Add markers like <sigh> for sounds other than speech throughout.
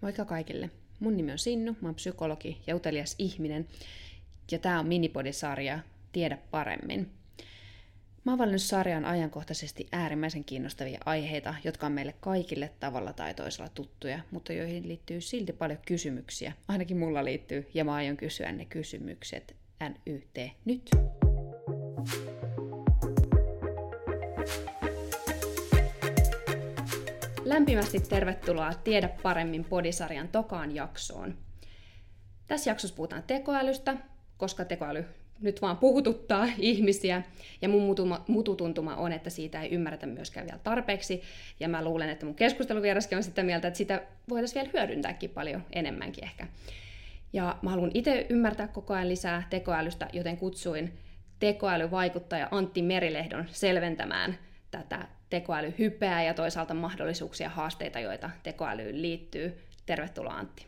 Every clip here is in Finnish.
Moikka kaikille. Mun nimi on Sinnu, mä oon psykologi ja utelias ihminen, ja tää on minipodisarja Tiedä paremmin. Mä oon valinnut sarjan ajankohtaisesti äärimmäisen kiinnostavia aiheita, jotka on meille kaikille tavalla tai toisella tuttuja, mutta joihin liittyy silti paljon kysymyksiä. Ainakin mulla liittyy, ja mä aion kysyä ne kysymykset NYT nyt. Lämpimästi tervetuloa Tiedä paremmin podisarjan tokaan jaksoon. Tässä jaksossa puhutaan tekoälystä, koska tekoäly nyt vaan puhututtaa <laughs> ihmisiä, ja mun mututuntuma on, että siitä ei ymmärretä myöskään vielä tarpeeksi, ja mä luulen, että mun keskusteluvieraskin on sitä mieltä, että sitä voitaisiin vielä hyödyntääkin paljon enemmänkin ehkä. Ja mä haluan itse ymmärtää koko ajan lisää tekoälystä, joten kutsuin tekoälyvaikuttaja Antti Merilehdon selventämään tätä tekoälyhypeä ja toisaalta mahdollisuuksia ja haasteita, joita tekoälyyn liittyy. Tervetuloa Antti.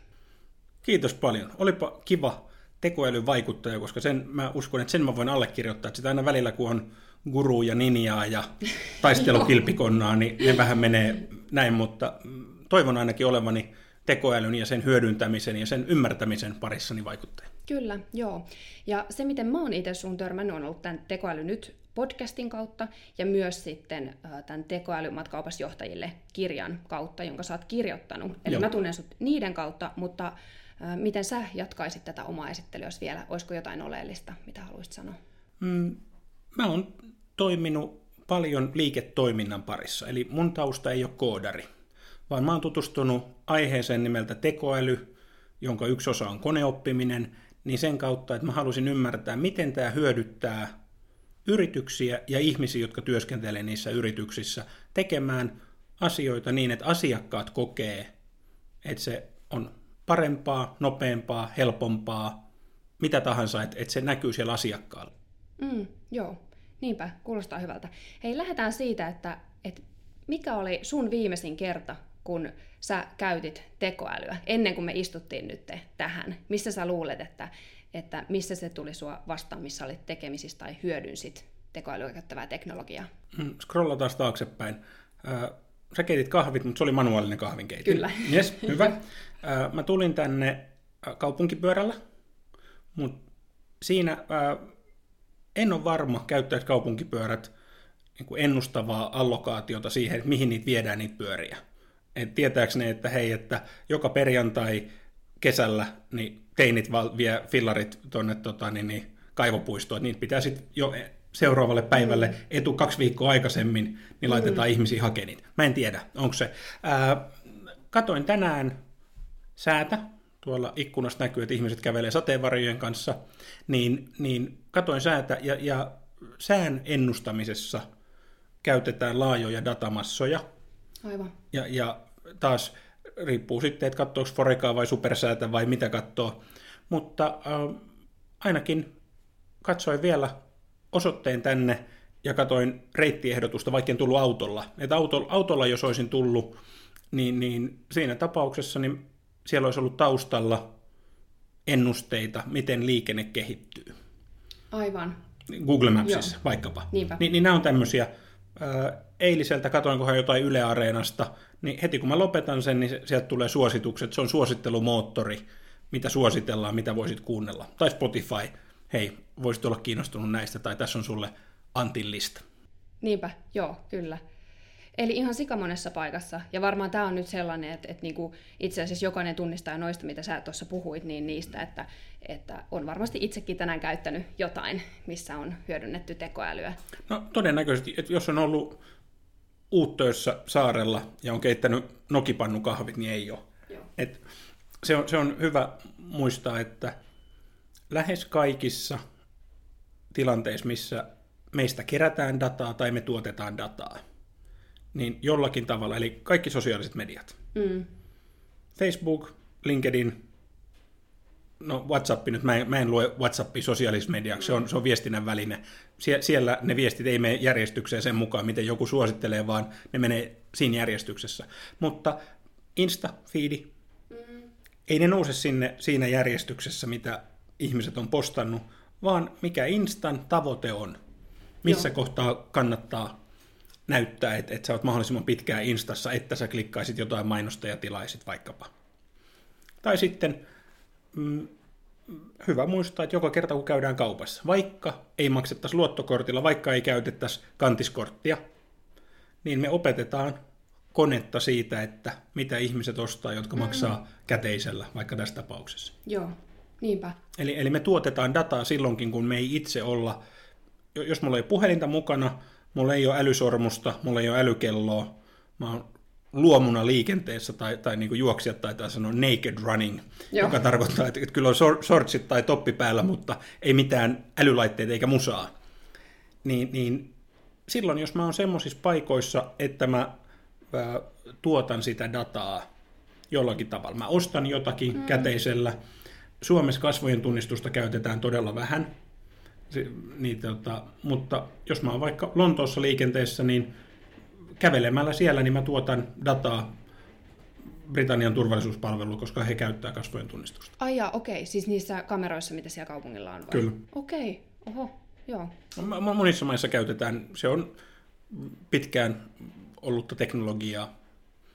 Kiitos paljon. Olipa kiva tekoälyvaikuttaja, koska sen, mä uskon, että sen mä voin allekirjoittaa. Että sitä aina välillä, kun on guru ja ninjaa ja <laughs> taistelukilpikonnaa, niin ne vähän menee näin, mutta toivon ainakin olevani tekoälyn ja sen hyödyntämisen ja sen ymmärtämisen parissani vaikuttaja. Kyllä, joo. Ja se, miten mä oon itse sun törmännyt, on ollut tämän Tekoäly nyt podcastin kautta ja myös sitten tämän tekoälymatkaopasjohtajille kirjan kautta, jonka sä oot kirjoittanut. Eli joo. mä tunnen sut niiden kautta, mutta miten sä jatkaisit tätä omaa esittelyä, jos vielä olisiko jotain oleellista, mitä haluaisit sanoa? Mm, mä oon toiminut paljon liiketoiminnan parissa, eli mun tausta ei ole koodari, vaan mä oon tutustunut aiheeseen nimeltä tekoäly, jonka yksi osa on koneoppiminen, niin sen kautta, että mä halusin ymmärtää, miten tämä hyödyttää yrityksiä ja ihmisiä, jotka työskentelee niissä yrityksissä, tekemään asioita niin, että asiakkaat kokee, että se on parempaa, nopeampaa, helpompaa, mitä tahansa, että, se näkyy siellä asiakkaalla. Mm, joo, niinpä, kuulostaa hyvältä. Hei, lähdetään siitä, että, että mikä oli sun viimeisin kerta, kun sä käytit tekoälyä, ennen kuin me istuttiin nyt tähän? Missä sä luulet, että, että missä se tuli sua vastaan, missä olit tekemisissä tai hyödynsit tekoälyä käyttävää teknologiaa? Mm, scrollataan taaksepäin. Sä keitit kahvit, mutta se oli manuaalinen kahvinkeitin. Kyllä. <laughs> Yes, hyvä. Mä tulin tänne kaupunkipyörällä, mutta siinä en ole varma, käyttäisi kaupunkipyörät niin kuin ennustavaa allokaatiota siihen, että mihin niitä viedään niitä pyöriä. Et ne, että hei, että joka perjantai kesällä niin teinit vie fillarit tuonne tota, niin, niin, kaivopuistoon, niitä pitää sitten jo seuraavalle päivälle etu kaksi viikkoa aikaisemmin, niin laitetaan mm. ihmisiä hakemaan Mä en tiedä, onko se. Ää, katoin tänään säätä, tuolla ikkunasta näkyy, että ihmiset kävelee sateenvarjojen kanssa, niin, niin katoin säätä ja, ja sään ennustamisessa käytetään laajoja datamassoja. Aivan. Ja, ja taas riippuu sitten, että katsoako Forekaa vai Supersäätä vai mitä katsoo. Mutta äh, ainakin katsoin vielä osoitteen tänne ja katoin reittiehdotusta, vaikka en tullut autolla. Että auto, autolla, jos olisin tullut, niin, niin siinä tapauksessa niin siellä olisi ollut taustalla ennusteita, miten liikenne kehittyy. Aivan. Google Mapsissa Joo. vaikkapa. Niinpä. Niin, niin nämä on tämmöisiä. Eiliseltä katoinkohan jotain Yle Areenasta, niin heti kun mä lopetan sen, niin sieltä tulee suositukset. Se on suosittelumoottori, mitä suositellaan, mitä voisit kuunnella. Tai Spotify, hei, voisit olla kiinnostunut näistä, tai tässä on sulle Antin lista. Niinpä, joo, kyllä. Eli ihan sikamonessa paikassa. Ja varmaan tämä on nyt sellainen, että, että niinku itse asiassa jokainen tunnistaa noista, mitä sä tuossa puhuit, niin niistä, että, että on varmasti itsekin tänään käyttänyt jotain, missä on hyödynnetty tekoälyä. No todennäköisesti, että jos on ollut Uuttöössä saarella ja on keittänyt nokipannukahvit, niin ei ole. Et se, on, se on hyvä muistaa, että lähes kaikissa tilanteissa, missä meistä kerätään dataa tai me tuotetaan dataa, niin jollakin tavalla, eli kaikki sosiaaliset mediat. Mm. Facebook, LinkedIn, no WhatsApp nyt, mä en, mä en lue WhatsAppia sosiaalisessa mediaksi, se on, se on viestinnän väline. Sie, siellä ne viestit ei mene järjestykseen sen mukaan, miten joku suosittelee, vaan ne menee siinä järjestyksessä. Mutta Insta, feedi, mm. ei ne nouse sinne siinä järjestyksessä, mitä ihmiset on postannut, vaan mikä Instan tavoite on. Missä Joo. kohtaa kannattaa näyttää, että, että sä oot mahdollisimman pitkään Instassa, että sä klikkaisit jotain mainosta ja tilaisit vaikkapa. Tai sitten mm, hyvä muistaa, että joka kerta kun käydään kaupassa, vaikka ei maksettaisi luottokortilla, vaikka ei käytettäisi kantiskorttia, niin me opetetaan konetta siitä, että mitä ihmiset ostaa, jotka mm. maksaa käteisellä, vaikka tässä tapauksessa. Joo, niinpä. Eli, eli me tuotetaan dataa silloinkin, kun me ei itse olla, jos mulla ei puhelinta mukana, mulla ei ole älysormusta, mulla ei ole älykelloa, mä oon luomuna liikenteessä, tai, tai niin kuin juoksijat taitaa sanoa naked running, Joo. joka tarkoittaa, että, että kyllä on shortsit tai toppi päällä, mutta ei mitään älylaitteita eikä musaa. Niin, niin silloin, jos mä oon semmoisissa paikoissa, että mä ää, tuotan sitä dataa jollakin tavalla, mä ostan jotakin mm. käteisellä, Suomessa kasvojen tunnistusta käytetään todella vähän, se, niin, tota, mutta jos mä oon vaikka Lontoossa liikenteessä, niin kävelemällä siellä, niin mä tuotan dataa Britannian turvallisuuspalvelu, koska he käyttää kasvojen tunnistusta. Ai jaa, okei. Siis niissä kameroissa, mitä siellä kaupungilla on? Vai? Kyllä. Okei, oho, joo. Monissa maissa käytetään, se on pitkään ollutta teknologiaa,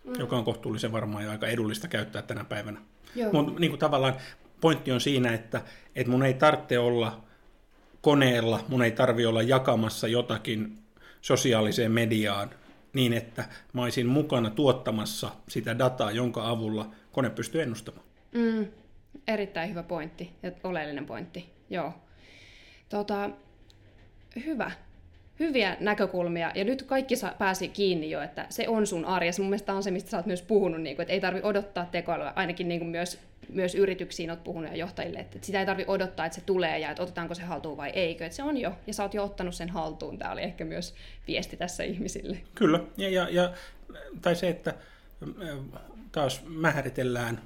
mm. joka on kohtuullisen varmaa ja aika edullista käyttää tänä päivänä. Mutta niin tavallaan pointti on siinä, että, että mun ei tarvitse olla koneella, mun ei tarvi olla jakamassa jotakin sosiaaliseen mediaan, niin, että mä olisin mukana tuottamassa sitä dataa, jonka avulla kone pystyy ennustamaan. Mm, erittäin hyvä pointti ja oleellinen pointti, joo. Tota, hyvä. Hyviä näkökulmia, ja nyt kaikki pääsi kiinni jo, että se on sun arjessa. Mun mielestä on se, mistä sä oot myös puhunut, niin kuin, että ei tarvi odottaa tekoälyä, ainakin niin kuin myös myös yrityksiin olet puhunut ja johtajille, että sitä ei tarvitse odottaa, että se tulee ja että otetaanko se haltuun vai eikö. Että se on jo, ja sä oot jo ottanut sen haltuun. Tämä oli ehkä myös viesti tässä ihmisille. Kyllä, ja, ja, ja tai se, että taas määritellään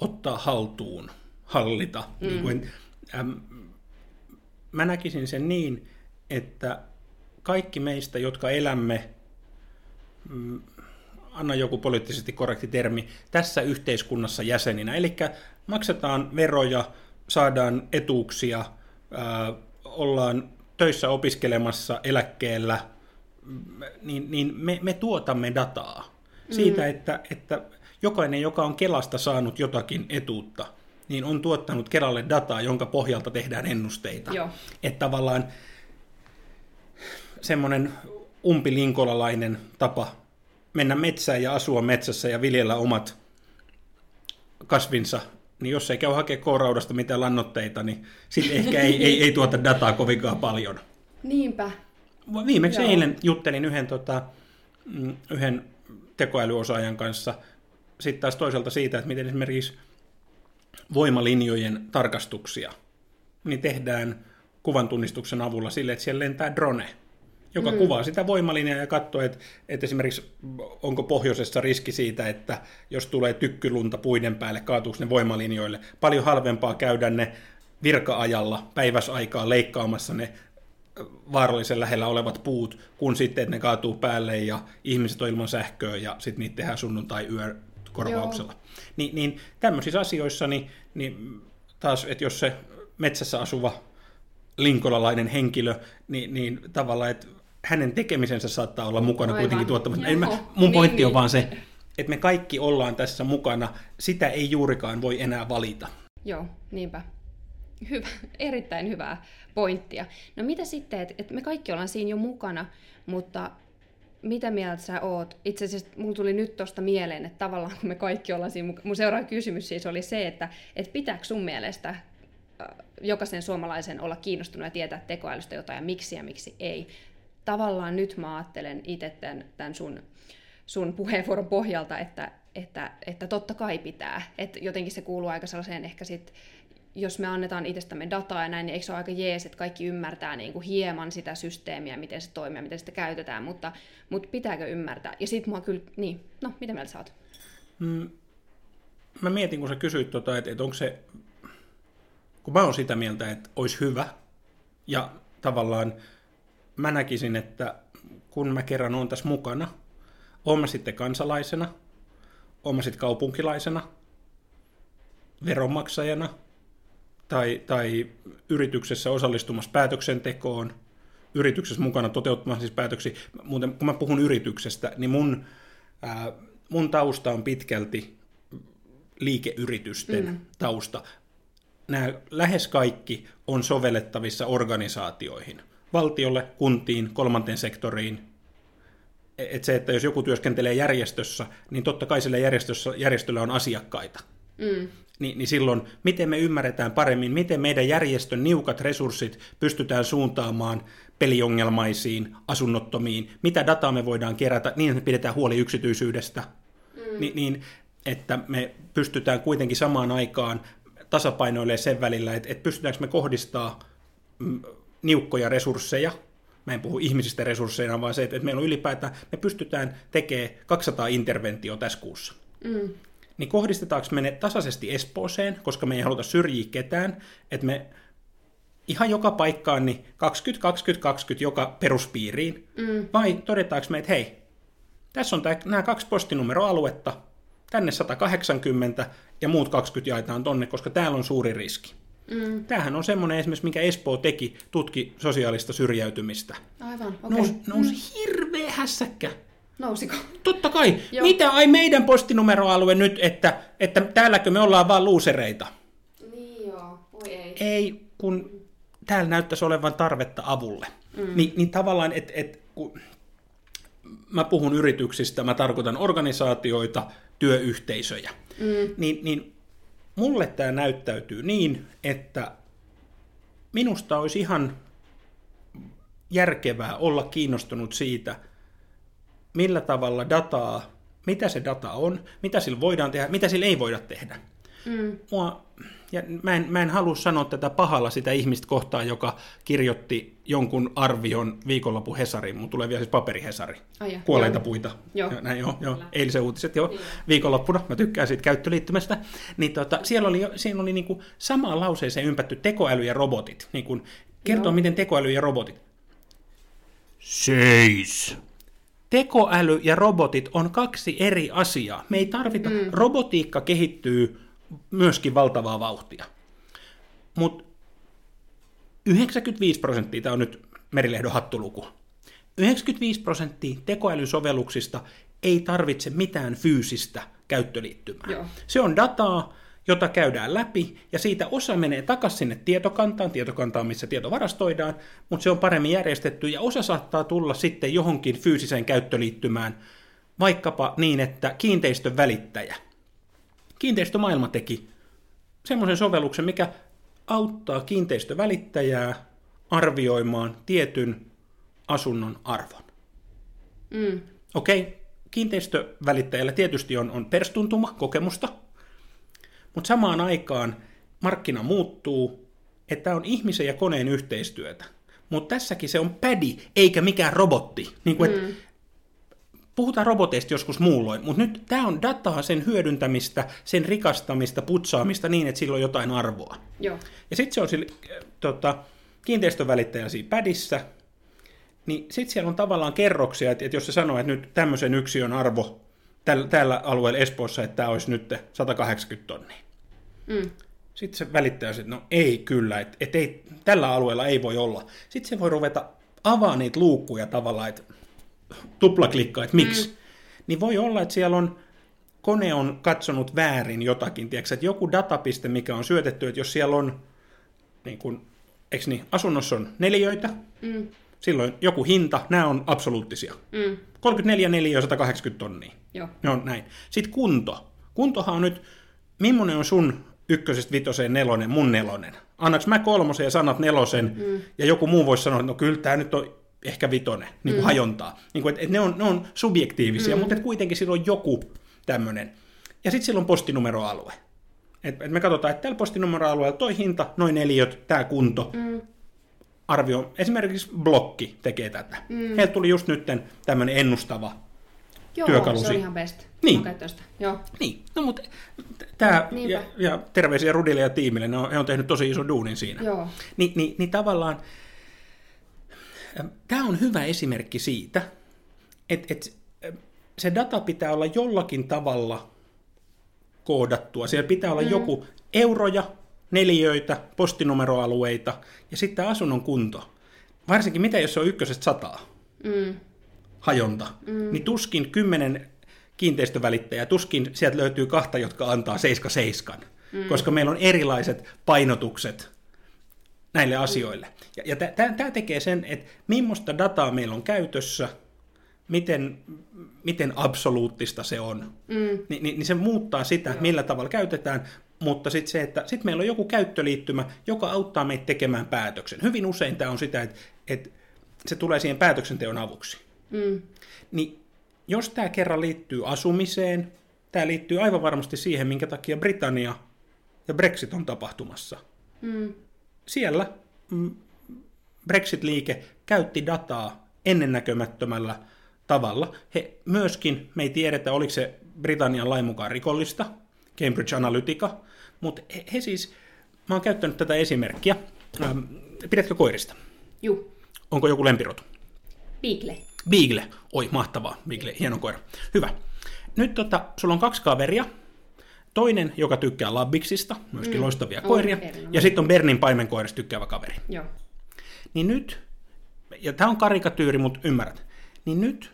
ottaa haltuun, hallita. Mm. Niin kuin, äm, mä näkisin sen niin, että kaikki meistä, jotka elämme mm, anna joku poliittisesti korrekti termi, tässä yhteiskunnassa jäseninä. Eli maksetaan veroja, saadaan etuuksia, ää, ollaan töissä opiskelemassa, eläkkeellä, niin, niin me, me tuotamme dataa siitä, mm. että, että jokainen, joka on Kelasta saanut jotakin etuutta, niin on tuottanut Kelalle dataa, jonka pohjalta tehdään ennusteita. Joo. Että tavallaan semmoinen umpilinkolalainen tapa mennä metsään ja asua metsässä ja viljellä omat kasvinsa, niin jos ei käy hakea kouraudasta mitään lannoitteita, niin sitten ehkä ei, ei, ei tuota dataa kovinkaan paljon. Niinpä. Viimeksi Joo. eilen juttelin yhden, tota, mm, yhden tekoälyosaajan kanssa sitten taas toisaalta siitä, että miten esimerkiksi voimalinjojen tarkastuksia niin tehdään kuvan tunnistuksen avulla sille, että siellä lentää drone – joka mm. kuvaa sitä voimalinjaa ja katsoo, että, että esimerkiksi onko pohjoisessa riski siitä, että jos tulee tykkylunta puiden päälle, kaatuuko ne voimalinjoille. Paljon halvempaa käydä ne virka-ajalla päiväsaikaa leikkaamassa ne vaarallisen lähellä olevat puut, kun sitten, että ne kaatuu päälle ja ihmiset on ilman sähköä ja sitten niitä tehdään sunnuntai-yö korvauksella. Ni, niin tämmöisissä asioissa, niin, niin taas, että jos se metsässä asuva linkolalainen henkilö, niin, niin tavallaan, että hänen tekemisensä saattaa olla mukana Aivan. kuitenkin tuottamassa. Joo. Mä, mun niin, pointti niin, on vaan se, että me kaikki ollaan tässä mukana. Sitä ei juurikaan voi enää valita. Joo, niinpä. Hyvä, erittäin hyvää pointtia. No mitä sitten, että et me kaikki ollaan siinä jo mukana, mutta mitä mieltä sä oot? Itse asiassa mulla tuli nyt tuosta mieleen, että tavallaan kun me kaikki ollaan siinä mukana, mun seuraava kysymys siis oli se, että et pitääkö sun mielestä jokaisen suomalaisen olla kiinnostunut ja tietää tekoälystä jotain ja miksi ja miksi ei tavallaan nyt mä ajattelen itse tämän, tämän sun, sun puheenvuoron pohjalta, että, että, että totta kai pitää. Että jotenkin se kuuluu aika sellaiseen ehkä sit, jos me annetaan itsestämme dataa ja näin, niin eikö se ole aika jees, että kaikki ymmärtää niin kuin hieman sitä systeemiä, miten se toimii ja miten sitä käytetään, mutta, mutta pitääkö ymmärtää? Ja sitten mua kyllä, niin, no, mitä mieltä sä oot? Mm, mä mietin, kun sä kysyit, tota, että, että onko se, kun mä oon sitä mieltä, että olisi hyvä, ja tavallaan mä näkisin, että kun mä kerran oon tässä mukana, oon mä sitten kansalaisena, oon mä sitten kaupunkilaisena, veronmaksajana tai, tai yrityksessä osallistumassa päätöksentekoon, yrityksessä mukana toteuttamassa siis päätöksiä. Muuten kun mä puhun yrityksestä, niin mun, ää, mun tausta on pitkälti liikeyritysten mm. tausta. Nämä lähes kaikki on sovellettavissa organisaatioihin. Valtiolle, kuntiin, kolmanteen sektoriin. Et se, että jos joku työskentelee järjestössä, niin totta kai sillä järjestössä, järjestöllä on asiakkaita. Mm. Ni, niin silloin, miten me ymmärretään paremmin, miten meidän järjestön niukat resurssit pystytään suuntaamaan peliongelmaisiin, asunnottomiin, mitä dataa me voidaan kerätä niin, että me pidetään huoli yksityisyydestä, mm. Ni, niin että me pystytään kuitenkin samaan aikaan tasapainoilemaan sen välillä, että, että pystytäänkö me kohdistaa mm, niukkoja resursseja, mä en puhu ihmisistä resursseina, vaan se, että meillä on ylipäätään, me pystytään tekemään 200 interventio tässä kuussa. Mm. Niin kohdistetaanko me ne tasaisesti Espooseen, koska me ei haluta syrjiä ketään, että me ihan joka paikkaan niin 20, 20, 20 joka peruspiiriin, mm. vai todetaanko me, että hei, tässä on tää, nämä kaksi postinumeroaluetta, tänne 180 ja muut 20 jaetaan tonne, koska täällä on suuri riski. Mm. Tämähän on semmoinen esimerkiksi, mikä Espoo teki, tutki sosiaalista syrjäytymistä. Aivan, okei. Okay. Nous, nousi mm. hirveä hässäkkä. Nousiko? Totta kai. Joo. Mitä ai meidän postinumeroalue nyt, että, että täälläkö me ollaan vaan luusereita? Niin joo, voi ei. Ei, kun täällä näyttäisi olevan tarvetta avulle. Mm. Ni, niin tavallaan, että et, kun mä puhun yrityksistä, mä tarkoitan organisaatioita, työyhteisöjä, mm. niin, niin mulle tämä näyttäytyy niin, että minusta olisi ihan järkevää olla kiinnostunut siitä, millä tavalla dataa, mitä se data on, mitä sillä voidaan tehdä, mitä sillä ei voida tehdä. Mm. Mua, ja mä, en, mä en halua sanoa tätä pahalla sitä ihmistä kohtaan, joka kirjoitti jonkun arvion viikonloppu Hesariin. Mun tulee vielä siis paperihesari. Ai Kuolleita joo. puita. Joo. Ja näin, joo, joo. Eilisen uutiset jo viikonloppuna. Mä tykkään siitä käyttöliittymästä. Niin tota, siellä oli, siinä oli niinku samaan lauseeseen ympätty tekoäly ja robotit. Niin kun kertoo, joo. miten tekoäly ja robotit. Seis tekoäly ja robotit on kaksi eri asiaa. Me ei tarvita, mm. robotiikka kehittyy myöskin valtavaa vauhtia. Mutta 95 prosenttia, tämä on nyt Merilehdon hattuluku, 95 prosenttia tekoälysovelluksista ei tarvitse mitään fyysistä käyttöliittymää. Joo. Se on dataa, jota käydään läpi, ja siitä osa menee takaisin sinne tietokantaan, tietokantaan, missä tieto varastoidaan, mutta se on paremmin järjestetty, ja osa saattaa tulla sitten johonkin fyysiseen käyttöliittymään, vaikkapa niin, että kiinteistön välittäjä. Kiinteistömaailma teki semmoisen sovelluksen, mikä auttaa kiinteistövälittäjää arvioimaan tietyn asunnon arvon. Mm. Okei, okay. kiinteistövälittäjällä tietysti on, on perstuntuma, kokemusta, mutta samaan aikaan markkina muuttuu, että on ihmisen ja koneen yhteistyötä. Mutta tässäkin se on pädi, eikä mikään robotti. Niin kuin, mm. Puhutaan roboteista joskus muulloin, mutta nyt tämä on dataa, sen hyödyntämistä, sen rikastamista, putsaamista niin, että sillä on jotain arvoa. Joo. Ja sitten se on sillä, tota, kiinteistövälittäjä siinä pädissä, niin sitten siellä on tavallaan kerroksia, että, että jos se sanoo, että nyt tämmöisen yksilön arvo tällä, tällä alueella Espoossa, että tämä olisi nyt 180 tonnia. Mm. Sitten se välittää, että no ei kyllä, että et ei, tällä alueella ei voi olla. Sitten se voi ruveta avaa niitä luukkuja tavallaan, että tuplaklikkaa, että miksi. Mm. Niin voi olla, että siellä on, kone on katsonut väärin jotakin, tiedätkö, että joku datapiste, mikä on syötetty, että jos siellä on, niin kun, eikö niin, asunnossa on neliöitä, mm. silloin joku hinta, nämä on absoluuttisia. Mm. 34 neliöä 180 tonnia. Joo. Ne on näin. Sitten kunto. Kuntohan on nyt, millainen on sun ykkösestä vitoseen nelonen, mun nelonen? Annaks mä kolmosen ja sanat nelosen, mm. ja joku muu voisi sanoa, että no kyllä tämä nyt on ehkä vitonen, niin kuin mm. hajontaa. Niin kuin, että, että ne, on, ne on subjektiivisia, mm. mutta että kuitenkin sillä on joku tämmöinen. Ja sitten sillä on postinumeroalue. Et, et me katsotaan, että tällä postinumeroalueella toi hinta, noin neliöt, tämä kunto, mm. arvio. Esimerkiksi blokki tekee tätä. Mm. Heiltä tuli just nyt tämmöinen ennustava Joo, työkalusi. se on ihan best. Niin. Joo. Niin, no mutta tämä, ja, ja, terveisiä Rudille ja tiimille, ne on, he on tehnyt tosi iso duunin siinä. Joo. Ni, niin, niin tavallaan tämä on hyvä esimerkki siitä, että, että se data pitää olla jollakin tavalla koodattua. Siellä pitää olla mm. joku euroja, neliöitä, postinumeroalueita ja sitten asunnon kunto. Varsinkin mitä jos se on ykkösestä sataa. Mm hajonta, mm. niin tuskin 10 kiinteistövälittäjä, tuskin sieltä löytyy kahta, jotka antaa 77, mm. koska meillä on erilaiset painotukset näille asioille. Ja, ja tämä tekee sen, että millaista dataa meillä on käytössä, miten, miten absoluuttista se on, mm. Ni, niin, niin se muuttaa sitä, Joo. millä tavalla käytetään, mutta sitten se, että sit meillä on joku käyttöliittymä, joka auttaa meitä tekemään päätöksen. Hyvin usein tämä on sitä, että, että se tulee siihen päätöksenteon avuksi. Mm. Niin jos tämä kerran liittyy asumiseen, tämä liittyy aivan varmasti siihen, minkä takia Britannia ja Brexit on tapahtumassa. Mm. Siellä mm, Brexit-liike käytti dataa ennennäkemättömällä tavalla. He myöskin, me ei tiedetä, oliko se Britannian lain mukaan rikollista, Cambridge Analytica, mutta he, he siis, mä oon käyttänyt tätä esimerkkiä. Ähm, pidätkö koirista? Juu. Onko joku lempirotu? Beagle. Beagle. Oi, mahtavaa. Beagle, hieno koira. Hyvä. Nyt tota, sulla on kaksi kaveria. Toinen, joka tykkää labbiksista, myöskin mm. loistavia koiria. Erinomainen. Ja sitten on Bernin paimenkoirista tykkäävä kaveri. Joo. Niin nyt, ja tämä on karikatyyri, mutta ymmärrät, niin nyt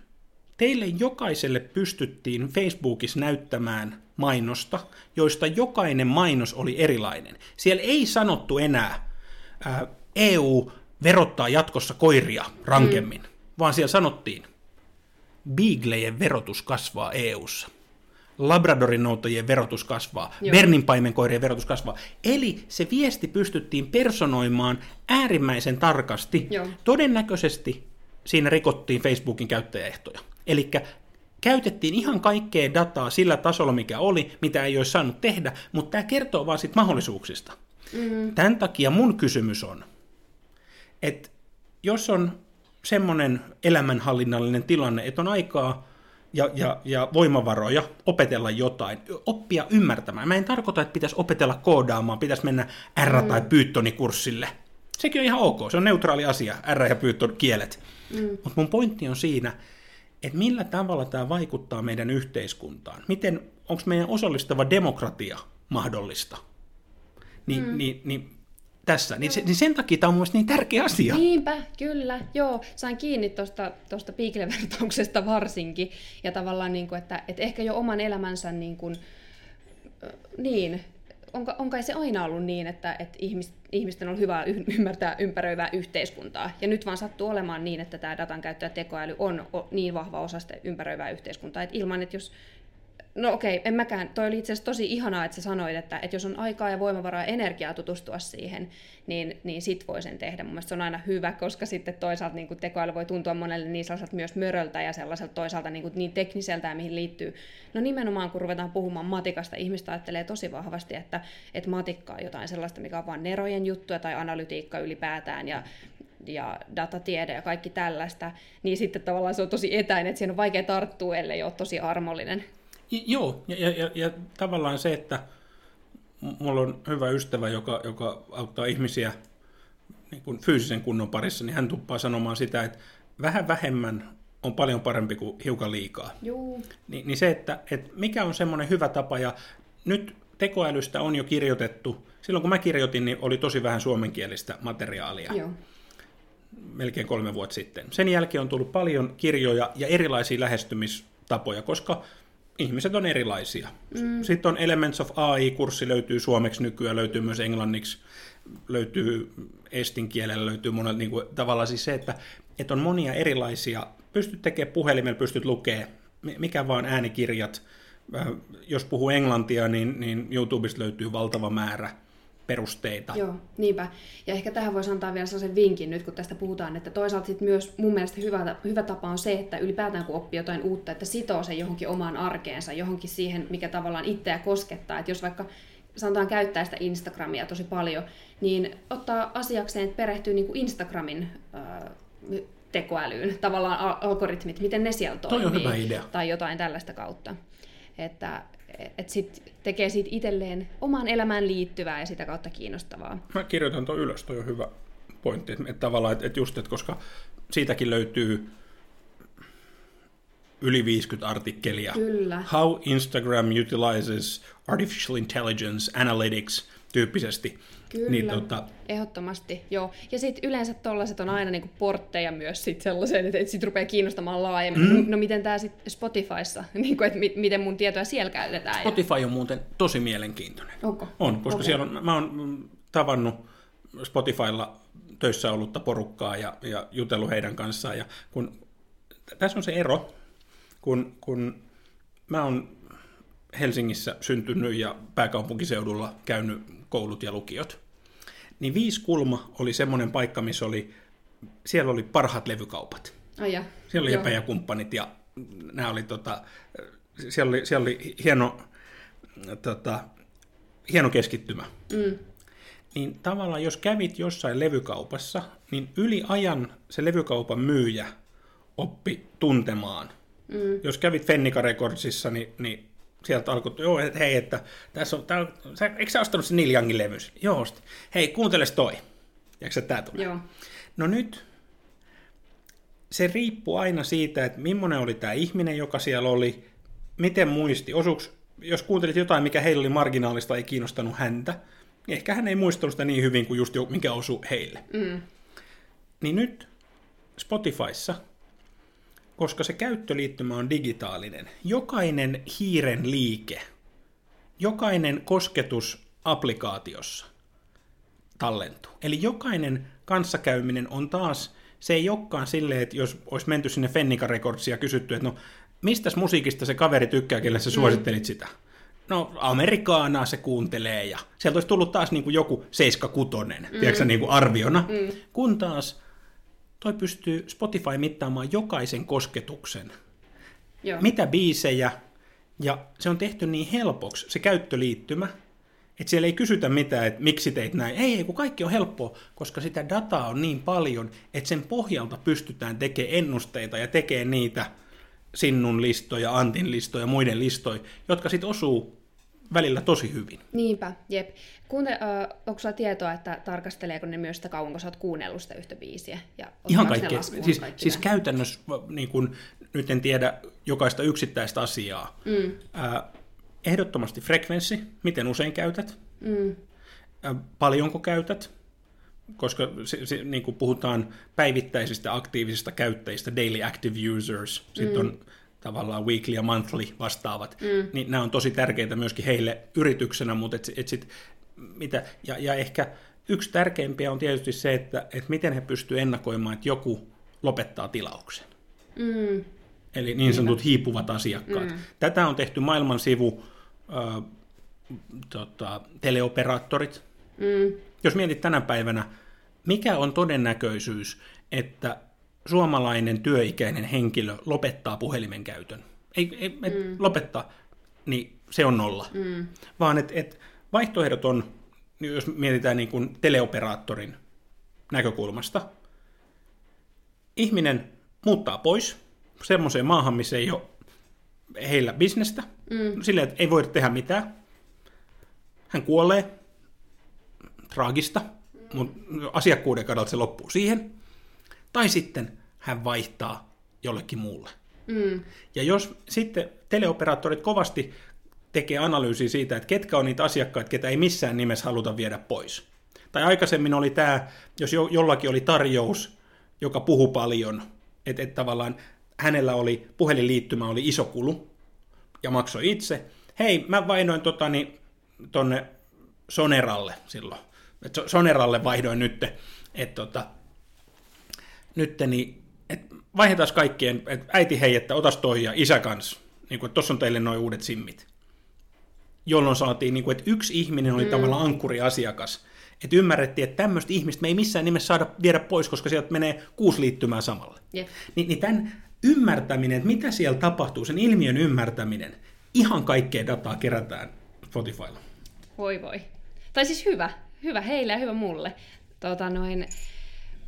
teille jokaiselle pystyttiin Facebookissa näyttämään mainosta, joista jokainen mainos oli erilainen. Siellä ei sanottu enää, ää, EU verottaa jatkossa koiria rankemmin, mm. vaan siellä sanottiin, Beaglejen verotus kasvaa EU:ssa. Labradorin noutajien verotus kasvaa, Joo. Bernin paimenkoirien verotus kasvaa. Eli se viesti pystyttiin personoimaan äärimmäisen tarkasti. Joo. Todennäköisesti siinä rikottiin Facebookin käyttäjäehtoja. Eli käytettiin ihan kaikkea dataa sillä tasolla, mikä oli, mitä ei olisi saanut tehdä, mutta tämä kertoo vaan siitä mahdollisuuksista. Mm-hmm. Tämän takia mun kysymys on, että jos on semmoinen elämänhallinnallinen tilanne, että on aikaa ja, ja, ja voimavaroja opetella jotain, oppia ymmärtämään. Mä en tarkoita, että pitäisi opetella koodaamaan, pitäisi mennä R- mm. tai Pythonikurssille. Sekin on ihan ok, se on neutraali asia, R- ja Python kielet. Mm. Mutta mun pointti on siinä, että millä tavalla tämä vaikuttaa meidän yhteiskuntaan. Miten, onko meidän osallistava demokratia mahdollista? Ni, mm. niin, niin tässä. Niin, se, niin sen takia tämä on mielestäni niin tärkeä asia. Niinpä, kyllä. Joo, sain kiinni tuosta tosta piiklevertauksesta varsinkin. Ja tavallaan, niin kuin, että, että ehkä jo oman elämänsä niin kuin, niin, on, on kai se aina ollut niin, että, että ihmis, ihmisten on hyvä ymmärtää ympäröivää yhteiskuntaa. Ja nyt vaan sattuu olemaan niin, että tämä datan käyttö ja tekoäly on niin vahva osa sitä ympäröivää yhteiskuntaa, että ilman, että jos No okei, okay, en mäkään. Toi oli itse asiassa tosi ihanaa, että sä sanoit, että, että jos on aikaa ja voimavaraa ja energiaa tutustua siihen, niin, niin sit voi sen tehdä. Mun se on aina hyvä, koska sitten toisaalta niin tekoäly voi tuntua monelle niin sellaiselta myös möröltä ja sellaiselta toisaalta niin, kuin niin tekniseltä ja mihin liittyy. No nimenomaan kun ruvetaan puhumaan matikasta, ihmistä ajattelee tosi vahvasti, että, että matikka on jotain sellaista, mikä on vain nerojen juttuja tai analytiikka ylipäätään ja ja datatiede ja kaikki tällaista, niin sitten tavallaan se on tosi etäinen, että siihen on vaikea tarttua, ellei ole tosi armollinen. Joo, ja, ja, ja, ja tavallaan se, että mulla on hyvä ystävä, joka, joka auttaa ihmisiä niin kuin fyysisen kunnon parissa, niin hän tuppaa sanomaan sitä, että vähän vähemmän on paljon parempi kuin hiukan liikaa. Joo. Ni, niin se, että, että mikä on semmoinen hyvä tapa, ja nyt tekoälystä on jo kirjoitettu, silloin kun mä kirjoitin, niin oli tosi vähän suomenkielistä materiaalia. Joo. Melkein kolme vuotta sitten. Sen jälkeen on tullut paljon kirjoja ja erilaisia lähestymistapoja, koska ihmiset on erilaisia. Mm. Sitten on Elements of AI-kurssi, löytyy suomeksi nykyään, löytyy myös englanniksi, löytyy estin kielellä, löytyy monella niin kuin, tavallaan siis se, että, että on monia erilaisia, pystyt tekemään puhelimella, pystyt lukemaan, mikä vaan äänikirjat, äh, jos puhuu englantia, niin, niin YouTubesta löytyy valtava määrä perusteita. Joo, niinpä. Ja ehkä tähän voisi antaa vielä sellaisen vinkin nyt, kun tästä puhutaan, että toisaalta sit myös mun mielestä hyvä, hyvä tapa on se, että ylipäätään kun oppii jotain uutta, että sitoo sen johonkin omaan arkeensa, johonkin siihen, mikä tavallaan itseä koskettaa. Että jos vaikka sanotaan käyttää sitä Instagramia tosi paljon, niin ottaa asiakseen, että perehtyy niin kuin Instagramin äh, tekoälyyn, tavallaan algoritmit, miten ne siellä toimii. Toi on hyvä idea. Tai jotain tällaista kautta. Että että sit tekee siitä itselleen omaan elämään liittyvää ja sitä kautta kiinnostavaa. Mä kirjoitan tuon ylös, toi on hyvä pointti, että, että tavallaan, että, että just, että koska siitäkin löytyy yli 50 artikkelia. Kyllä. How Instagram utilizes artificial intelligence, analytics tyyppisesti. Kyllä, niin, tota... ehdottomasti, joo. Ja sitten yleensä tollaset on aina niinku portteja myös sit sellaiseen, että sitten rupeaa kiinnostamaan laajemmin. Mm. No miten tämä sitten Spotifyssa, <laughs> niinku, että mi- miten mun tietoja siellä käytetään? Spotify on muuten tosi mielenkiintoinen. Onko? On, koska okay. siellä on, mä oon tavannut Spotifylla töissä ollutta porukkaa ja, ja jutellut heidän kanssaan. Ja kun, tässä on se ero, kun, kun mä oon Helsingissä syntynyt ja pääkaupunkiseudulla käynyt koulut ja lukiot, niin viisi kulma oli semmoinen paikka, missä oli, siellä oli parhaat levykaupat. Oh, ja. Siellä oli Epä ja kumppanit ja nämä oli tota, siellä oli, siellä oli hieno, tota, hieno keskittymä. Mm. Niin tavallaan jos kävit jossain levykaupassa, niin yli ajan se levykaupan myyjä oppi tuntemaan. Mm. Jos kävit Fennica Recordsissa, niin, niin sieltä alkoi, joo, että hei, että tässä on, tää, sä, eikö sä ostanut se Neil Youngin levys? Joo, hei, kuunteles toi. Jääkö tää tulee? Joo. No nyt, se riippuu aina siitä, että millainen oli tämä ihminen, joka siellä oli, miten muisti, osuuks, jos kuuntelit jotain, mikä heillä oli marginaalista, ei kiinnostanut häntä, niin ehkä hän ei muistanut sitä niin hyvin kuin just jo, mikä osui heille. Mm. Niin nyt Spotifyssa koska se käyttöliittymä on digitaalinen. Jokainen hiiren liike, jokainen kosketus applikaatiossa tallentuu. Eli jokainen kanssakäyminen on taas, se ei olekaan silleen, että jos olisi menty sinne Fennica Recordsia ja kysytty, että no, mistä musiikista se kaveri tykkää, kelle sä mm. suosittelit sitä? No, Amerikaanaa se kuuntelee ja sieltä olisi tullut taas niin kuin joku 76, mm. tiedätkö, niin kuin arviona. Mm. Kun taas toi pystyy Spotify mittaamaan jokaisen kosketuksen. Joo. Mitä biisejä, ja se on tehty niin helpoksi, se käyttöliittymä, että siellä ei kysytä mitään, että miksi teit näin. Ei, ei, kun kaikki on helppoa, koska sitä dataa on niin paljon, että sen pohjalta pystytään tekemään ennusteita ja tekemään niitä sinnun listoja, antin listoja, muiden listoja, jotka sitten osuu välillä tosi hyvin. Niinpä, jep. Kuunte, äh, onko sulla tietoa, että tarkasteleeko ne myös sitä kauan, kun sä oot kuunnellut sitä yhtä biisiä? Ja Ihan kaikkea. Siis, kaikki siis käytännössä, niin kun, nyt en tiedä jokaista yksittäistä asiaa. Mm. Äh, ehdottomasti frekvenssi, miten usein käytät, mm. äh, paljonko käytät, koska se, se, niin kuin puhutaan päivittäisistä aktiivisista käyttäjistä, daily active users, sitten mm. on tavallaan weekly ja monthly vastaavat, mm. niin nämä on tosi tärkeitä myöskin heille yrityksenä, mutta et, et sit, mitä, ja, ja ehkä yksi tärkeimpiä on tietysti se, että, että miten he pystyvät ennakoimaan, että joku lopettaa tilauksen. Mm. Eli niin sanotut hiipuvat asiakkaat. Mm. Tätä on tehty maailman sivu äh, tota, teleoperaattorit. Mm. Jos mietit tänä päivänä, mikä on todennäköisyys, että suomalainen työikäinen henkilö lopettaa puhelimen käytön. Ei, ei et mm. lopettaa, niin se on nolla. Mm. Vaan että et vaihtoehdot on, jos mietitään niin kuin teleoperaattorin näkökulmasta, ihminen muuttaa pois semmoiseen maahan, missä ei ole heillä bisnestä, mm. silleen, että ei voida tehdä mitään. Hän kuolee, traagista, mutta asiakkuuden kannalta se loppuu siihen. Tai sitten hän vaihtaa jollekin muulle. Mm. Ja jos sitten teleoperaattorit kovasti tekee analyysiä siitä, että ketkä on niitä asiakkaita, ketä ei missään nimessä haluta viedä pois. Tai aikaisemmin oli tämä, jos jo, jollakin oli tarjous, joka puhu paljon, että, että tavallaan hänellä oli, puhelinliittymä oli iso kulu ja maksoi itse. Hei, mä vaihdoin totani, tonne Soneralle silloin. Et Soneralle vaihdoin nyt, että tota, nyt niin, että vaihdetaan kaikkien, että äiti hei, että otas toi ja isä kans, niin kuin, että tossa on teille noin uudet simmit. Jolloin saatiin, niin kuin, että yksi ihminen oli mm. tavallaan ankkuriasiakas. Että ymmärrettiin, että tämmöistä ihmistä me ei missään nimessä saada viedä pois, koska sieltä menee kuusi liittymää samalle. Yep. Ni, niin tämän ymmärtäminen, että mitä siellä tapahtuu, sen ilmiön ymmärtäminen, ihan kaikkea dataa kerätään Spotifylla. Voi voi. Tai siis hyvä. Hyvä heille ja hyvä mulle. Tota noin,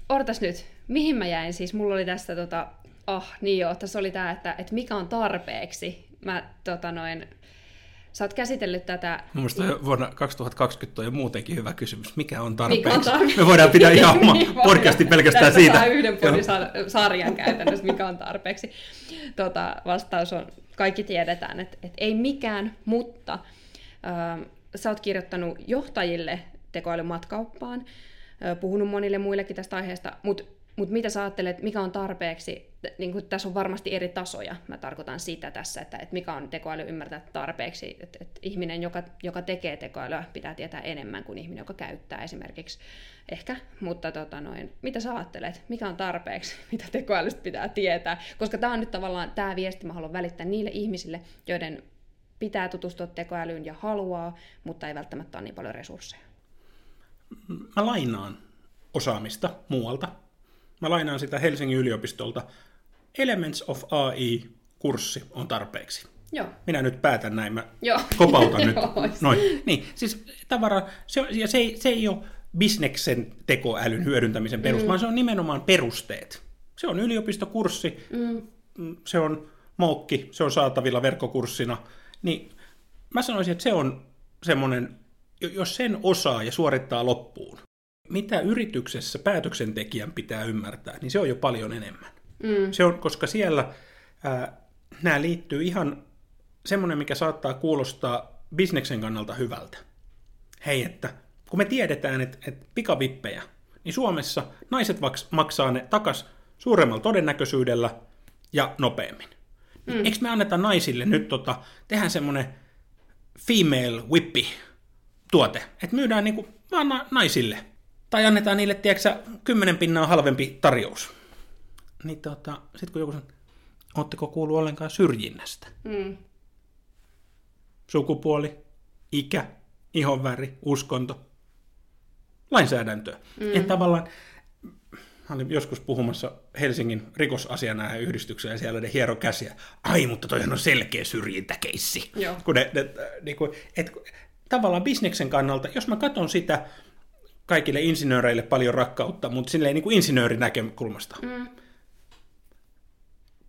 odotas nyt, mihin mä jäin? Siis mulla oli tästä, tota, oh niin joo, tässä oli tämä, että, että mikä on tarpeeksi. Mä tota noin, Sä oot käsitellyt tätä... Mielestäni vuonna 2020 on jo muutenkin hyvä kysymys. Mikä on tarpeeksi? Mikä on tarpeeksi? Me voidaan pitää ihan oma <laughs> niin, podcasti pelkästään Tässä siitä. yhden sarjan käytännössä, mikä on tarpeeksi. Tota, vastaus on, kaikki tiedetään, että, että ei mikään, mutta äh, sä oot kirjoittanut johtajille tekoälymatkauppaan, puhunut monille muillekin tästä aiheesta, mutta mutta mitä sä ajattelet, mikä on tarpeeksi, niin kuin tässä on varmasti eri tasoja, mä tarkoitan sitä tässä, että, että mikä on tekoäly ymmärtää tarpeeksi, että, että ihminen, joka, joka tekee tekoälyä, pitää tietää enemmän kuin ihminen, joka käyttää esimerkiksi ehkä, mutta tota noin, mitä sä ajattelet, mikä on tarpeeksi, <laughs> mitä tekoälystä pitää tietää, koska tämä on nyt tavallaan tämä viesti, mä haluan välittää niille ihmisille, joiden pitää tutustua tekoälyyn ja haluaa, mutta ei välttämättä ole niin paljon resursseja. Mä lainaan osaamista muualta Mä lainaan sitä Helsingin yliopistolta. Elements of AI-kurssi on tarpeeksi. Joo. Minä nyt päätän näin, mä Joo. kopautan nyt. <laughs> Noin. Niin, siis tavara, se, ja se, ei, se ei ole bisneksen tekoälyn hyödyntämisen perus, mm. vaan se on nimenomaan perusteet. Se on yliopistokurssi, mm. se on moukki, se on saatavilla verkkokurssina. Niin mä sanoisin, että se on semmoinen, jos sen osaa ja suorittaa loppuun, mitä yrityksessä päätöksentekijän pitää ymmärtää, niin se on jo paljon enemmän. Mm. Se on, koska siellä ää, nämä liittyy ihan semmoinen, mikä saattaa kuulostaa bisneksen kannalta hyvältä. Hei, että kun me tiedetään, että, että pikavippejä, niin Suomessa naiset vaks, maksaa ne takas suuremmalla todennäköisyydellä ja nopeammin. Mm. Eikö me anneta naisille nyt tota, tehdä semmoinen female whippi tuote, että myydään niinku vaan naisille tai annetaan niille, tiedätkö kymmenen pinnaa halvempi tarjous. Niin tota, sit kun joku sanoo, ootteko kuullut ollenkaan syrjinnästä? Mm. Sukupuoli, ikä, ihonväri, uskonto, lainsäädäntöä. Mm. Että tavallaan, mä olin joskus puhumassa Helsingin rikosasianajan ja siellä ne hiero käsiä. Ai, mutta toi on selkeä syrjintäkeissi. Joo. Kun ne, ne, niin kuin, et, tavallaan bisneksen kannalta, jos mä katson sitä, kaikille insinööreille paljon rakkautta, mutta silleen niin kuin insinöörinäkökulmasta. Mm.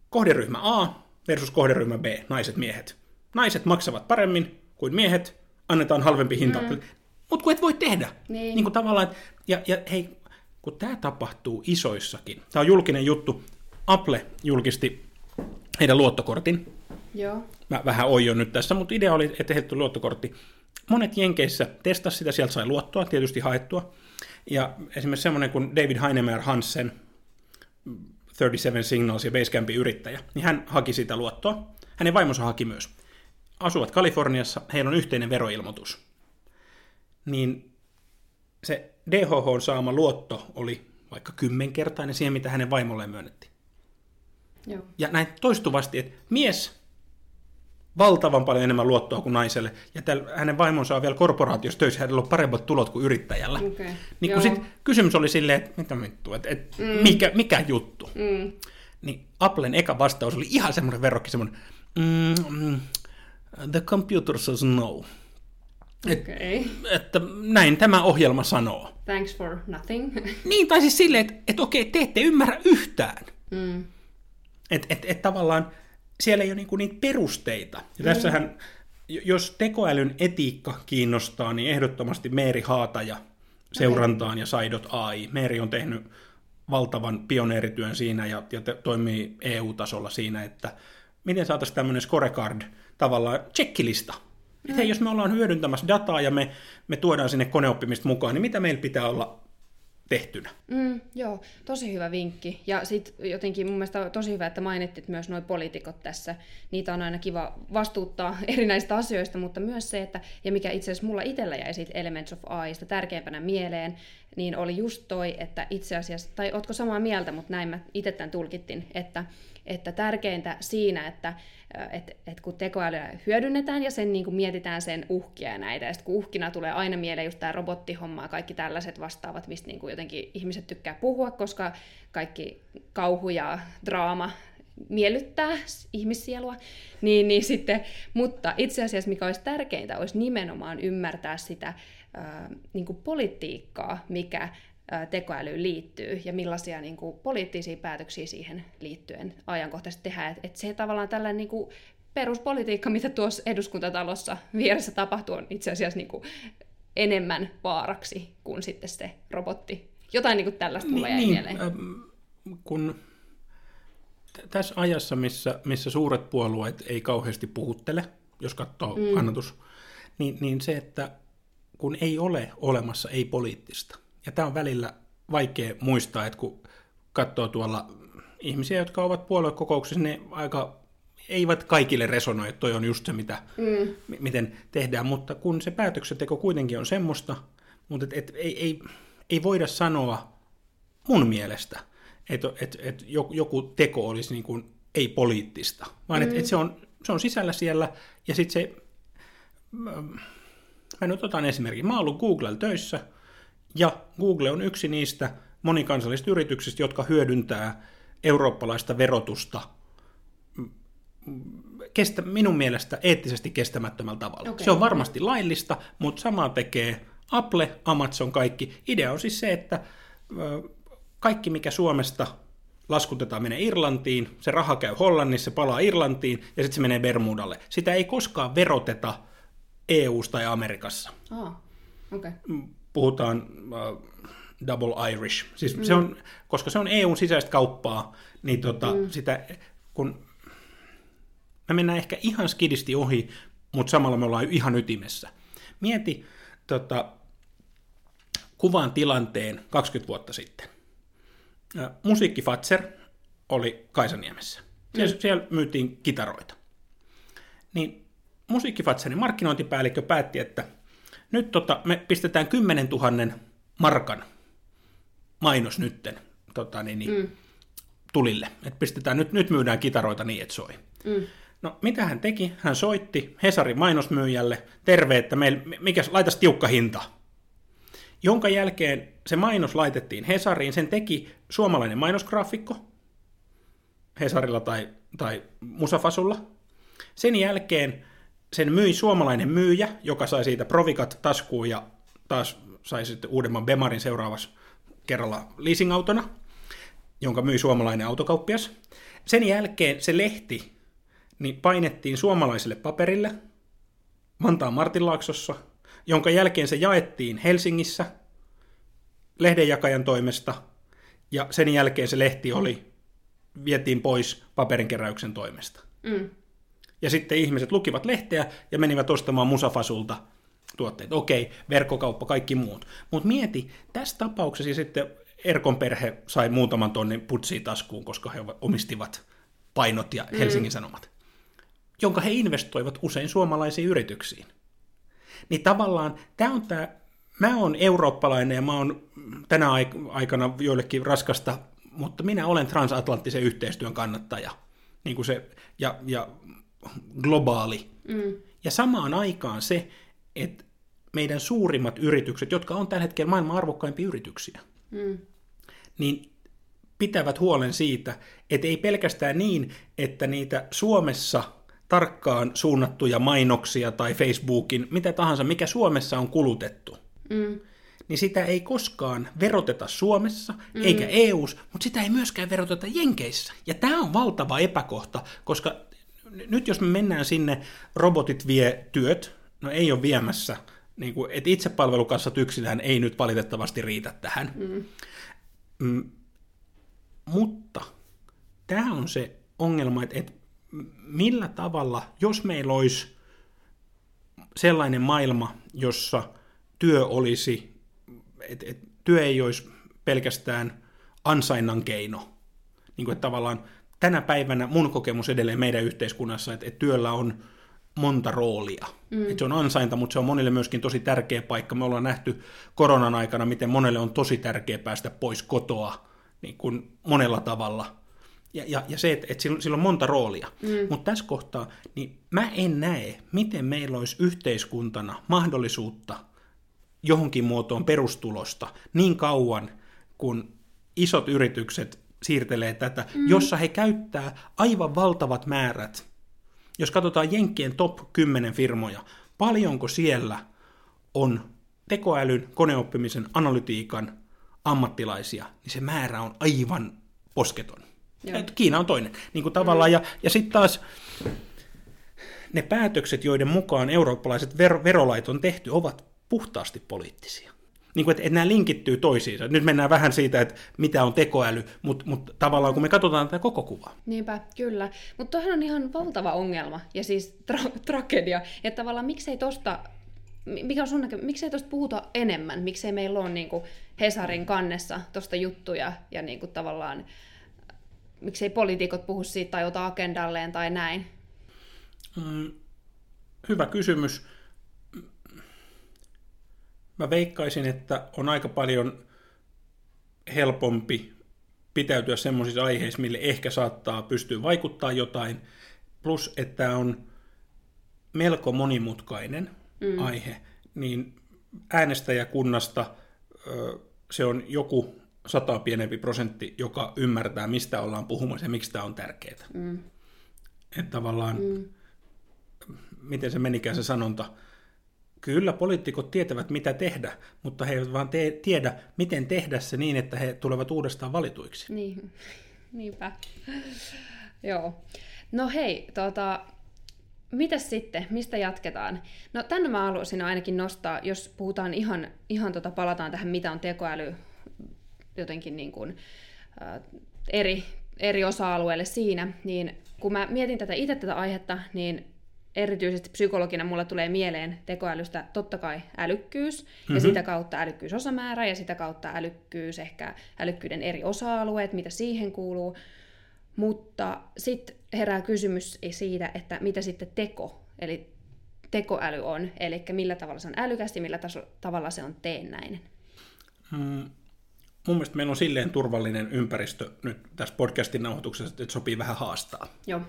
Kohderyhmä A versus kohderyhmä B, naiset, miehet. Naiset maksavat paremmin kuin miehet, annetaan halvempi hinta. Mm. Mutta kun et voi tehdä. Niin. niin kuin tavallaan, ja, ja hei, kun tämä tapahtuu isoissakin, tämä on julkinen juttu, Apple julkisti heidän luottokortin. Joo. Mä vähän oion nyt tässä, mutta idea oli, että heiltä luottokortti monet Jenkeissä testasi sitä, sieltä sai luottoa, tietysti haettua. Ja esimerkiksi semmoinen kuin David Heinemeyer Hansen, 37 Signals ja Basecampin yrittäjä, niin hän haki sitä luottoa. Hänen vaimonsa haki myös. Asuvat Kaliforniassa, heillä on yhteinen veroilmoitus. Niin se DHH saama luotto oli vaikka kymmenkertainen siihen, mitä hänen vaimolleen myönnettiin. Joo. Ja näin toistuvasti, että mies valtavan paljon enemmän luottoa kuin naiselle, ja täl, hänen vaimonsa on vielä korporaatiossa töissä, hänellä on paremmat tulot kuin yrittäjällä. Okay. Niin kun sit kysymys oli silleen, että mitä vittu, että et, mm. mikä, mikä juttu? Mm. Niin Applen eka vastaus oli ihan semmoinen verrokki, semmoinen, mm, mm, the computer says no. Et, okay. Että näin tämä ohjelma sanoo. Thanks for nothing. <laughs> niin, tai siis silleen, että et, okei, te ette ymmärrä yhtään. Mm. Että et, et tavallaan siellä ei ole niinku niitä perusteita. Ja mm. tässähän, jos tekoälyn etiikka kiinnostaa, niin ehdottomasti Meeri Haataja seurantaan okay. ja Saidot AI. Meeri on tehnyt valtavan pioneerityön siinä ja, ja te, toimii EU-tasolla siinä, että miten saataisiin tämmöinen scorecard tavallaan checklista. Mm. Että hei, jos me ollaan hyödyntämässä dataa ja me, me tuodaan sinne koneoppimista mukaan, niin mitä meillä pitää olla tehtynä. Mm, joo, tosi hyvä vinkki. Ja sitten jotenkin mun mielestä tosi hyvä, että mainittit myös nuo poliitikot tässä. Niitä on aina kiva vastuuttaa <laughs> erinäistä asioista, mutta myös se, että, ja mikä itse asiassa mulla itsellä jäi siitä Elements of AIsta tärkeimpänä mieleen, niin oli just toi, että itse asiassa, tai ootko samaa mieltä, mutta näin mä itse tämän tulkittin, että, että tärkeintä siinä, että että et kun tekoälyä hyödynnetään ja sen niin kuin mietitään sen uhkia ja näitä, ja sitten kun uhkina tulee aina mieleen just tämä robottihomma ja kaikki tällaiset vastaavat, mistä niin jotenkin ihmiset tykkää puhua, koska kaikki kauhu ja draama miellyttää ihmissielua, niin, niin sitten, mutta itse asiassa mikä olisi tärkeintä, olisi nimenomaan ymmärtää sitä ää, niin politiikkaa, mikä tekoälyyn liittyy ja millaisia niin kuin, poliittisia päätöksiä siihen liittyen ajankohtaisesti tehdään. Että et se tavallaan tällainen niin kuin, peruspolitiikka, mitä tuossa eduskuntatalossa vieressä tapahtuu, on itse asiassa niin kuin, enemmän vaaraksi kuin sitten se robotti. Jotain niin kuin tällaista mulle jäi niin, mieleen. Ähm, kun tässä ajassa, missä, missä suuret puolueet ei kauheasti puhuttele, jos katsoo mm. kannatus, niin, niin se, että kun ei ole olemassa ei-poliittista. Ja tämä on välillä vaikea muistaa, että kun katsoo tuolla ihmisiä, jotka ovat puoluekokouksissa, ne aika eivät kaikille resonoi, että toi on just se, mitä, mm. miten tehdään, mutta kun se päätöksenteko kuitenkin on semmoista, mutta et, et, ei, ei, ei voida sanoa mun mielestä, että et, et joku teko olisi niin kuin ei-poliittista, vaan mm. että et se, on, se on sisällä siellä, ja sitten se, mä nyt otan esimerkin, mä oon ollut Googlella töissä, ja Google on yksi niistä monikansallisista yrityksistä, jotka hyödyntää eurooppalaista verotusta kestä, minun mielestä eettisesti kestämättömällä tavalla. Okay. Se on varmasti laillista, mutta samaa tekee Apple, Amazon, kaikki. Idea on siis se, että kaikki mikä Suomesta laskutetaan menee Irlantiin, se raha käy Hollannissa, se palaa Irlantiin ja sitten se menee Bermudalle. Sitä ei koskaan veroteta EU-sta ja Amerikassa. Oh, okay. Puhutaan uh, double Irish. Siis mm. se on, koska se on EUn sisäistä kauppaa, niin tota, mm. sitä, kun me mennään ehkä ihan skidisti ohi, mutta samalla me ollaan ihan ytimessä. Mieti tota, kuvaan tilanteen 20 vuotta sitten. Musiikki Fatser oli Kaisaniemessä. Siellä, mm. siellä myytiin kitaroita. Niin Musiikkifatserin markkinointipäällikkö päätti, että nyt tota, me pistetään 10 000 markan mainos nytten tota, niin, niin, mm. tulille. Et pistetään, nyt, nyt myydään kitaroita niin, että soi. Mm. No, mitä hän teki? Hän soitti Hesarin mainosmyyjälle, terve, että meillä, mikä, laitas tiukka hinta. Jonka jälkeen se mainos laitettiin Hesariin, sen teki suomalainen mainosgraafikko, Hesarilla tai, tai Musafasulla. Sen jälkeen sen myi suomalainen myyjä, joka sai siitä provikat taskuun ja taas sai sitten uudemman Bemarin seuraavassa kerralla leasingautona, jonka myi suomalainen autokauppias. Sen jälkeen se lehti niin painettiin suomalaiselle paperille Vantaan Martinlaaksossa, jonka jälkeen se jaettiin Helsingissä lehdenjakajan toimesta, ja sen jälkeen se lehti oli, vietiin pois paperinkeräyksen toimesta. Mm. Ja sitten ihmiset lukivat lehteä ja menivät ostamaan Musafasulta tuotteet. Okei, verkkokauppa, kaikki muut. Mutta mieti, tässä tapauksessa sitten Erkon perhe sai muutaman tonnin putsiin taskuun, koska he omistivat painot ja mm. Helsingin Sanomat jonka he investoivat usein suomalaisiin yrityksiin. Niin tavallaan tämä on tämä, mä oon eurooppalainen ja mä oon tänä aikana joillekin raskasta, mutta minä olen transatlanttisen yhteistyön kannattaja niin kuin se, ja, ja globaali. Mm. Ja samaan aikaan se, että meidän suurimmat yritykset, jotka on tällä hetkellä maailman arvokkaimpia yrityksiä, mm. niin pitävät huolen siitä, että ei pelkästään niin, että niitä Suomessa – tarkkaan suunnattuja mainoksia tai Facebookin, mitä tahansa, mikä Suomessa on kulutettu, mm. niin sitä ei koskaan veroteta Suomessa mm. eikä EU:ssa, mutta sitä ei myöskään veroteta Jenkeissä. Ja tämä on valtava epäkohta, koska nyt jos me mennään sinne, robotit vie työt, no ei ole viemässä, niin kuin, että itsepalvelukassat yksinään ei nyt valitettavasti riitä tähän. Mm. Mm, mutta tämä on se ongelma, että, että millä tavalla, jos meillä olisi sellainen maailma, jossa työ olisi, että et, työ ei olisi pelkästään ansainnan keino, niin kuin, että tavallaan tänä päivänä mun kokemus edelleen meidän yhteiskunnassa, että, että työllä on monta roolia. Mm. Että se on ansainta, mutta se on monille myöskin tosi tärkeä paikka. Me ollaan nähty koronan aikana, miten monelle on tosi tärkeä päästä pois kotoa niin kuin monella tavalla ja, ja, ja se, että, että sillä, sillä on monta roolia. Mm. Mutta tässä kohtaa, niin mä en näe, miten meillä olisi yhteiskuntana mahdollisuutta johonkin muotoon perustulosta niin kauan, kun isot yritykset siirtelee tätä, mm. jossa he käyttää aivan valtavat määrät. Jos katsotaan Jenkkien top 10 firmoja, paljonko siellä on tekoälyn, koneoppimisen, analytiikan ammattilaisia, niin se määrä on aivan posketon. Joo. Kiina on toinen. Niin kuin tavallaan, mm. ja, ja sitten taas ne päätökset, joiden mukaan eurooppalaiset ver- verolait on tehty, ovat puhtaasti poliittisia. Niin kuin, että, että nämä linkittyy toisiinsa. Nyt mennään vähän siitä, että mitä on tekoäly, mutta, mutta tavallaan kun me katsotaan tätä koko kuvaa. Niinpä, kyllä. Mutta tuohan on ihan valtava ongelma ja siis tra- tragedia, että tavallaan miksei tosta mikä on sun näkö, miksei tuosta puhuta enemmän? Miksei meillä ole niin kuin Hesarin kannessa tuosta juttuja ja niin kuin tavallaan, miksei poliitikot puhu siitä tai ota agendalleen tai näin? Mm, hyvä kysymys. Mä veikkaisin, että on aika paljon helpompi pitäytyä semmoisissa aiheissa, mille ehkä saattaa pystyä vaikuttaa jotain, plus että on melko monimutkainen mm. aihe, niin äänestäjäkunnasta se on joku sata pienempi prosentti, joka ymmärtää, mistä ollaan puhumassa ja miksi tämä on tärkeää. Mm. Että tavallaan, mm. miten se menikään se sanonta, Kyllä poliitikot tietävät, mitä tehdä, mutta he eivät vaan te- tiedä, miten tehdä se niin, että he tulevat uudestaan valituiksi. Niin, <laughs> niinpä. Joo. No hei, tota, mitäs sitten, mistä jatketaan? No tänne mä haluaisin ainakin nostaa, jos puhutaan ihan, ihan tota, palataan tähän, mitä on tekoäly jotenkin niin kuin, äh, eri, eri osa-alueille siinä, niin kun mä mietin tätä itse tätä aihetta, niin erityisesti psykologina mulla tulee mieleen tekoälystä totta kai älykkyys, mm-hmm. ja sitä kautta älykkyysosamäärä, ja sitä kautta älykkyys, ehkä älykkyyden eri osa-alueet, mitä siihen kuuluu. Mutta sitten herää kysymys siitä, että mitä sitten teko, eli tekoäly on, eli millä tavalla se on älykäs ja millä taso, tavalla se on teennäinen. Mm, mun mielestä meillä on silleen turvallinen ympäristö nyt tässä podcastin nauhoituksessa, että sopii vähän haastaa. Joo.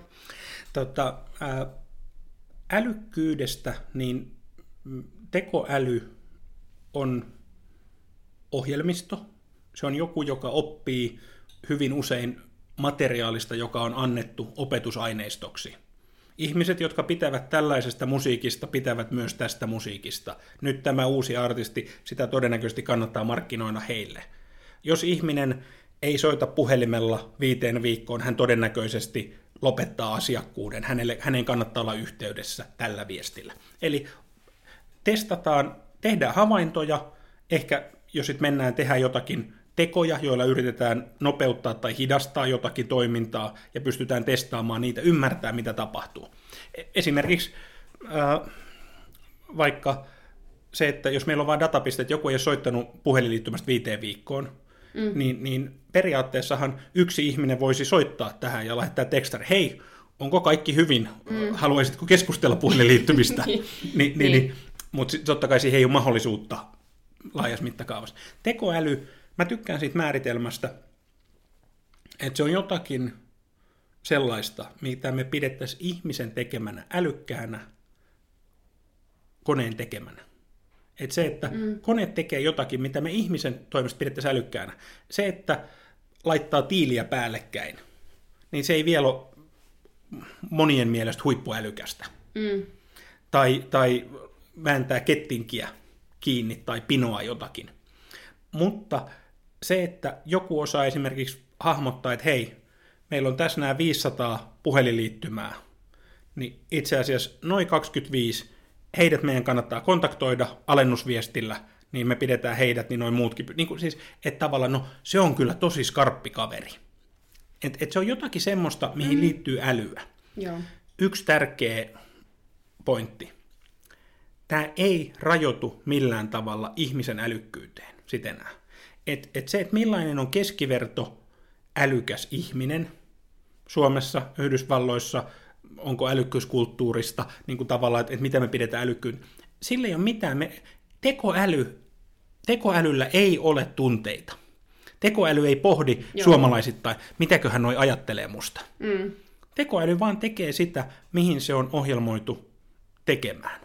Tota, äh, älykkyydestä, niin tekoäly on ohjelmisto. Se on joku, joka oppii hyvin usein materiaalista, joka on annettu opetusaineistoksi. Ihmiset, jotka pitävät tällaisesta musiikista, pitävät myös tästä musiikista. Nyt tämä uusi artisti, sitä todennäköisesti kannattaa markkinoida heille. Jos ihminen ei soita puhelimella viiteen viikkoon, hän todennäköisesti lopettaa asiakkuuden. Hänelle, hänen kannattaa olla yhteydessä tällä viestillä. Eli testataan, tehdään havaintoja, ehkä jos sitten mennään tehdä jotakin tekoja, joilla yritetään nopeuttaa tai hidastaa jotakin toimintaa ja pystytään testaamaan niitä, ymmärtää mitä tapahtuu. E, esimerkiksi äh, vaikka se, että jos meillä on vain datapiste, että joku ei ole soittanut puhelinliittymästä viiteen viikkoon, mm. niin, niin periaatteessahan yksi ihminen voisi soittaa tähän ja lähettää tekstar, hei, onko kaikki hyvin, mm. haluaisitko keskustella puhelinliittymistä? <laughs> niin, niin, niin. niin. Mutta totta kai siihen ei ole mahdollisuutta laajassa mittakaavassa. Tekoäly, mä tykkään siitä määritelmästä, että se on jotakin sellaista, mitä me pidettäisiin ihmisen tekemänä älykkäänä koneen tekemänä. Että se, että mm. kone tekee jotakin, mitä me ihmisen toimesta pidettäisiin älykkäänä. Se, että laittaa tiiliä päällekkäin, niin se ei vielä ole monien mielestä huippuälykästä. Mm. Tai, tai vääntää kettinkiä kiinni tai pinoa jotakin. Mutta se, että joku osaa esimerkiksi hahmottaa, että hei, meillä on tässä nämä 500 puhelinliittymää, niin itse asiassa noin 25 heidät meidän kannattaa kontaktoida alennusviestillä, niin me pidetään heidät, niin noin muutkin. Niin kuin siis, että tavallaan, no se on kyllä tosi skarppi kaveri. Et, et se on jotakin semmoista, mihin mm. liittyy älyä. Joo. Yksi tärkeä pointti. Tämä ei rajoitu millään tavalla ihmisen älykkyyteen sitten Et, et se, että millainen on keskiverto älykäs ihminen Suomessa, Yhdysvalloissa, onko älykkyyskulttuurista, niin kuin tavallaan, että, että mitä me pidetään älykkyyn. Sillä ei ole mitään. Me, tekoäly, tekoälyllä ei ole tunteita. Tekoäly ei pohdi Joo. suomalaisittain, mitäköhän noi ajattelee musta. Mm. Tekoäly vaan tekee sitä, mihin se on ohjelmoitu tekemään.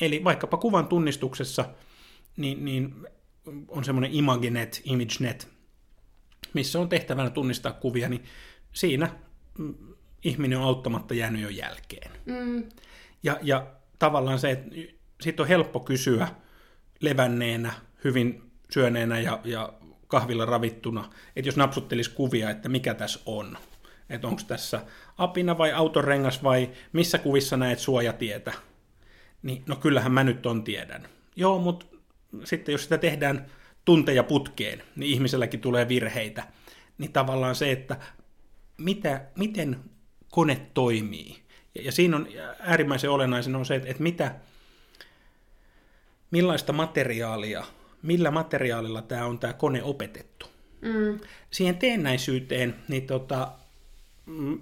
Eli vaikkapa kuvan tunnistuksessa niin, niin on semmoinen ImageNet, ImageNet, missä on tehtävänä tunnistaa kuvia, niin siinä mm, ihminen on auttamatta jäänyt jo jälkeen. Mm. Ja, ja tavallaan se, että siitä on helppo kysyä levänneenä, hyvin syöneenä ja, ja kahvilla ravittuna, että jos napsuttelisi kuvia, että mikä tässä on. Että onko tässä apina vai autorengas vai missä kuvissa näet suojatietä. Niin no kyllähän mä nyt on tiedän. Joo, mutta sitten jos sitä tehdään tunteja putkeen, niin ihmiselläkin tulee virheitä. Niin tavallaan se, että mitä, miten kone toimii. Ja, ja siinä on äärimmäisen olennaisen on se, että, että mitä, millaista materiaalia, millä materiaalilla tämä on tämä kone opetettu. Mm. Siihen teennäisyyteen, niin tota, mm,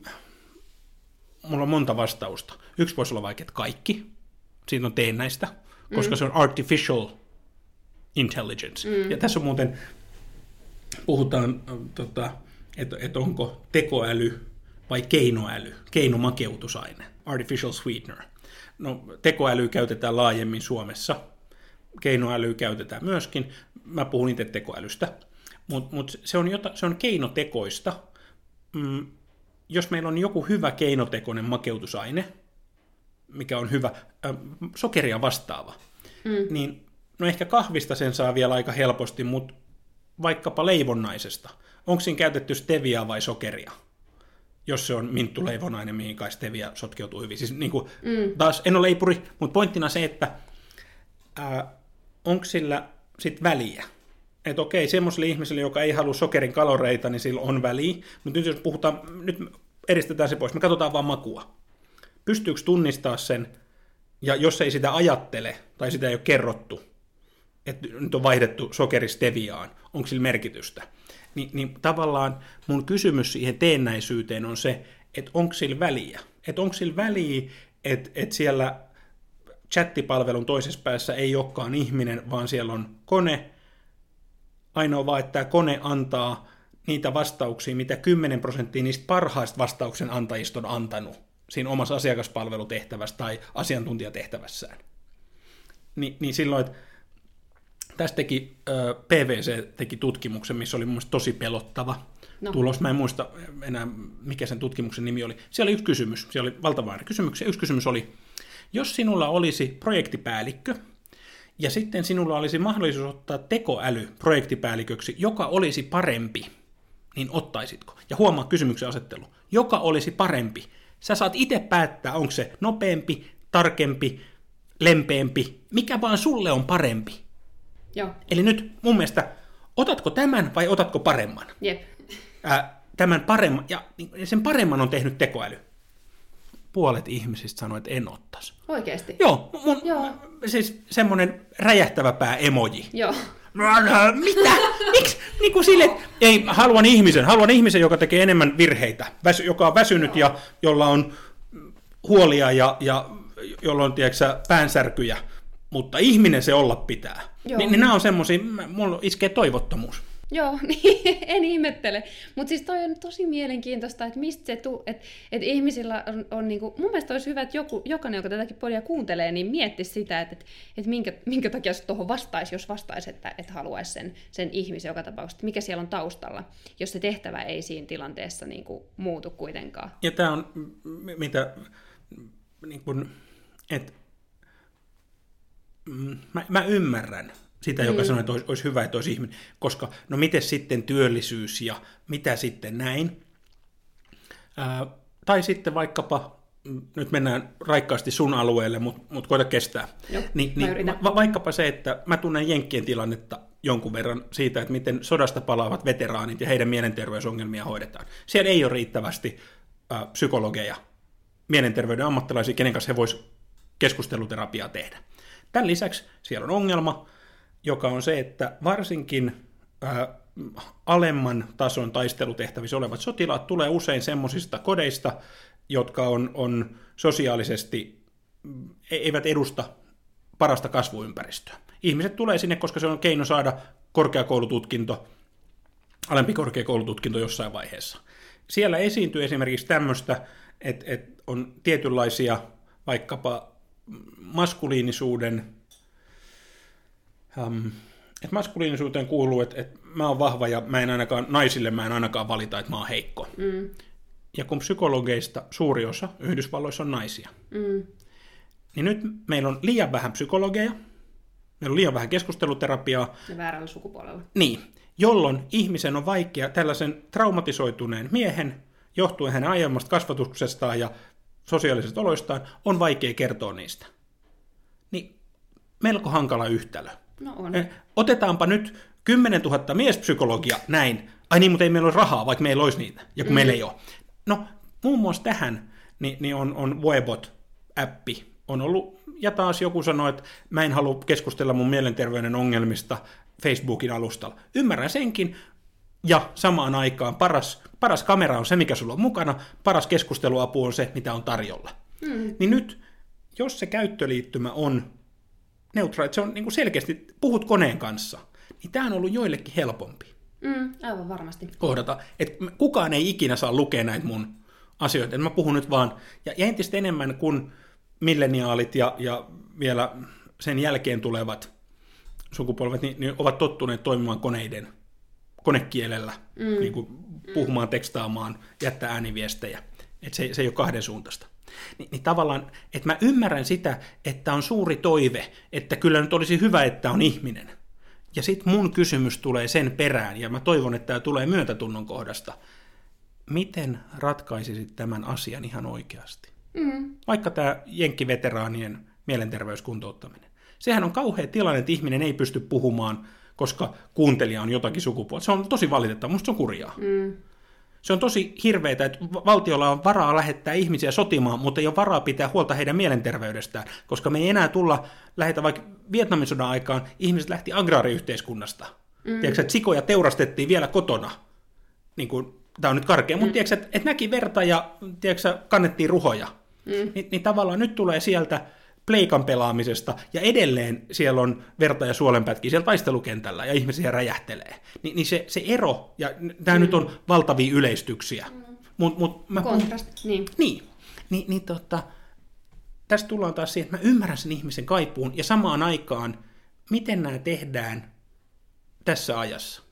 mulla on monta vastausta. Yksi voisi olla vaikka, että kaikki. Siitä on teennäistä, koska mm. se on artificial intelligence. Mm. Ja tässä on muuten, puhutaan, tota, että, että onko tekoäly vai keinoäly, keinomakeutusaine, artificial sweetener. No, tekoäly käytetään laajemmin Suomessa, keinoäly käytetään myöskin. Mä puhun itse tekoälystä, mutta mut se, on jota, se on keinotekoista. Mm, jos meillä on joku hyvä keinotekoinen makeutusaine, mikä on hyvä, äh, sokeria vastaava, mm. niin no ehkä kahvista sen saa vielä aika helposti, mutta vaikkapa leivonnaisesta. Onko siinä käytetty steviaa vai sokeria? Jos se on minttuleivonainen, mihin kai stevia sotkeutuu hyvin. Siis niin kuin, mm. taas en ole leipuri, mutta pointtina se, että onko sillä sit väliä? Että okei, semmoiselle ihmiselle, joka ei halua sokerin kaloreita, niin sillä on väliä. Mutta nyt jos puhutaan, nyt eristetään se pois, me katsotaan vaan makua. Pystyykö tunnistaa sen, ja jos ei sitä ajattele, tai sitä ei ole kerrottu, että nyt on vaihdettu sokeri steviaan, onko sillä merkitystä? Ni, niin tavallaan mun kysymys siihen teennäisyyteen on se, että onko sillä väliä? Että onko sillä väliä, että, että siellä chattipalvelun toisessa päässä ei olekaan ihminen, vaan siellä on kone. Ainoa vaan, että tämä kone antaa niitä vastauksia, mitä 10 prosenttia niistä parhaista vastauksen antajista on antanut siinä omassa asiakaspalvelutehtävässä tai asiantuntijatehtävässään. Ni, niin silloin, että tästä teki, PVC teki tutkimuksen, missä oli mun tosi pelottava no. tulos. Mä en muista enää, mikä sen tutkimuksen nimi oli. Siellä oli yksi kysymys, siellä oli valtava kysymyksiä. Yksi kysymys oli, jos sinulla olisi projektipäällikkö, ja sitten sinulla olisi mahdollisuus ottaa tekoäly projektipäälliköksi, joka olisi parempi, niin ottaisitko? Ja huomaa kysymyksen asettelu. Joka olisi parempi. Sä saat itse päättää, onko se nopeampi, tarkempi, lempeämpi, mikä vaan sulle on parempi. Joo. Eli nyt mun mielestä, otatko tämän vai otatko paremman? Jep. Ää, tämän paremman, ja sen paremman on tehnyt tekoäly puolet ihmisistä sanoi, että en ottaisi. Oikeasti? Joo, mun, Joo. siis semmoinen räjähtävä pää emoji. Joo. <laughs> Mitä? Miksi? Niin kuin sille, ei, haluan ihmisen, haluan ihmisen, joka tekee enemmän virheitä, väsy, joka on väsynyt ja jolla on huolia ja, ja jolla on, tiedätkö, päänsärkyjä, mutta ihminen se olla pitää. Joo. Niin, niin nämä on semmoisia, mulla iskee toivottomuus. Joo, <laughs> niin, en ihmettele. Mutta siis toi on tosi mielenkiintoista, että mistä se tuu, että et ihmisillä on, on niinku, mun mielestä olisi hyvä, että joku, jokainen, joka tätäkin podia kuuntelee, niin miettisi sitä, että et, et minkä, minkä takia se tuohon vastaisi, jos vastaisi, että et haluaisi sen, sen ihmisen joka tapauksessa, että mikä siellä on taustalla, jos se tehtävä ei siinä tilanteessa niinku muutu kuitenkaan. Ja tämä on, mitä, niin kun, että mä, mä ymmärrän, sitä, joka mm. sanoi, että olisi, olisi hyvä, että olisi ihminen. Koska, no miten sitten työllisyys ja mitä sitten näin. Ää, tai sitten vaikkapa, mm, nyt mennään raikkaasti sun alueelle, mutta mut koita kestää. Joo, Ni, niin, va- vaikkapa se, että mä tunnen Jenkkien tilannetta jonkun verran siitä, että miten sodasta palaavat veteraanit ja heidän mielenterveysongelmia hoidetaan. Siellä ei ole riittävästi ää, psykologeja, mielenterveyden ammattilaisia, kenen kanssa he voisivat keskusteluterapiaa tehdä. Tämän lisäksi siellä on ongelma, joka on se, että varsinkin ää, alemman tason taistelutehtävissä olevat sotilaat tulee usein semmoisista kodeista, jotka on, on sosiaalisesti, e, eivät edusta parasta kasvuympäristöä. Ihmiset tulee sinne, koska se on keino saada korkeakoulututkinto, alempi korkeakoulututkinto jossain vaiheessa. Siellä esiintyy esimerkiksi tämmöistä, että, että on tietynlaisia vaikkapa maskuliinisuuden um, että maskuliinisuuteen kuuluu, että, että mä oon vahva ja mä en ainakaan, naisille mä en ainakaan valita, että mä oon heikko. Mm. Ja kun psykologeista suuri osa Yhdysvalloissa on naisia, mm. niin nyt meillä on liian vähän psykologeja, meillä on liian vähän keskusteluterapiaa. Ja väärällä sukupuolella. Niin, jolloin ihmisen on vaikea tällaisen traumatisoituneen miehen, johtuen hänen aiemmasta kasvatuksestaan ja sosiaalisista oloistaan, on vaikea kertoa niistä. Niin melko hankala yhtälö. No on. Eh, otetaanpa nyt 10 000 miespsykologia näin. Ai niin, mutta ei meillä ole rahaa, vaikka meillä olisi niitä, ja kun mm. meillä ei ole. No, muun muassa tähän niin, niin on, on Webot-appi on ollut Ja taas joku sanoo, että mä en halua keskustella mun mielenterveyden ongelmista Facebookin alustalla. Ymmärrän senkin, ja samaan aikaan paras, paras kamera on se, mikä sulla on mukana, paras keskusteluapu on se, mitä on tarjolla. Mm. Niin nyt, jos se käyttöliittymä on neutraali, se on niin kuin selkeästi, puhut koneen kanssa, niin tämä on ollut joillekin helpompi. Mm, aivan varmasti. Kohdata, että kukaan ei ikinä saa lukea näitä mun asioita. Et mä puhun nyt vaan, ja, ja entistä enemmän kuin milleniaalit ja, ja vielä sen jälkeen tulevat sukupolvet, niin, niin ovat tottuneet toimimaan koneiden konekielellä, mm. niin kuin puhumaan, tekstaamaan, jättää ääniviestejä. Että se, se ei ole kahden suuntaista. Ni, niin tavallaan, että mä ymmärrän sitä, että on suuri toive, että kyllä nyt olisi hyvä, että on ihminen. Ja sitten mun kysymys tulee sen perään, ja mä toivon, että tämä tulee myötätunnon kohdasta. Miten ratkaisisit tämän asian ihan oikeasti? Mm. Vaikka tämä jenkkiveteraanien mielenterveyskuntouttaminen. Sehän on kauhea tilanne, että ihminen ei pysty puhumaan, koska kuuntelija on jotakin sukupuolta. Se on tosi valitettavaa, musta se on kurjaa. Mm. Se on tosi hirveetä, että valtiolla on varaa lähettää ihmisiä sotimaan, mutta ei ole varaa pitää huolta heidän mielenterveydestään, koska me ei enää tulla lähetä vaikka Vietnamin sodan aikaan, ihmiset lähti agraariyhteiskunnasta. Mm. Tiedätkö, että sikoja teurastettiin vielä kotona. Niin kuin, tämä on nyt karkea, mm. mutta tiedätkö, että, että näki verta ja tiedätkö, kannettiin ruhoja. Mm. Ni, niin tavallaan nyt tulee sieltä pleikan pelaamisesta, ja edelleen siellä on verta ja suolenpätkiä siellä taistelukentällä, ja ihmisiä räjähtelee. Ni, niin se, se ero, ja tämä mm. nyt on valtavia yleistyksiä. Mm. Mut, mut mä, Kontrast, niin. Niin, niin, niin tota, tästä tullaan taas siihen, että mä ymmärrän sen ihmisen kaipuun, ja samaan aikaan, miten nämä tehdään tässä ajassa.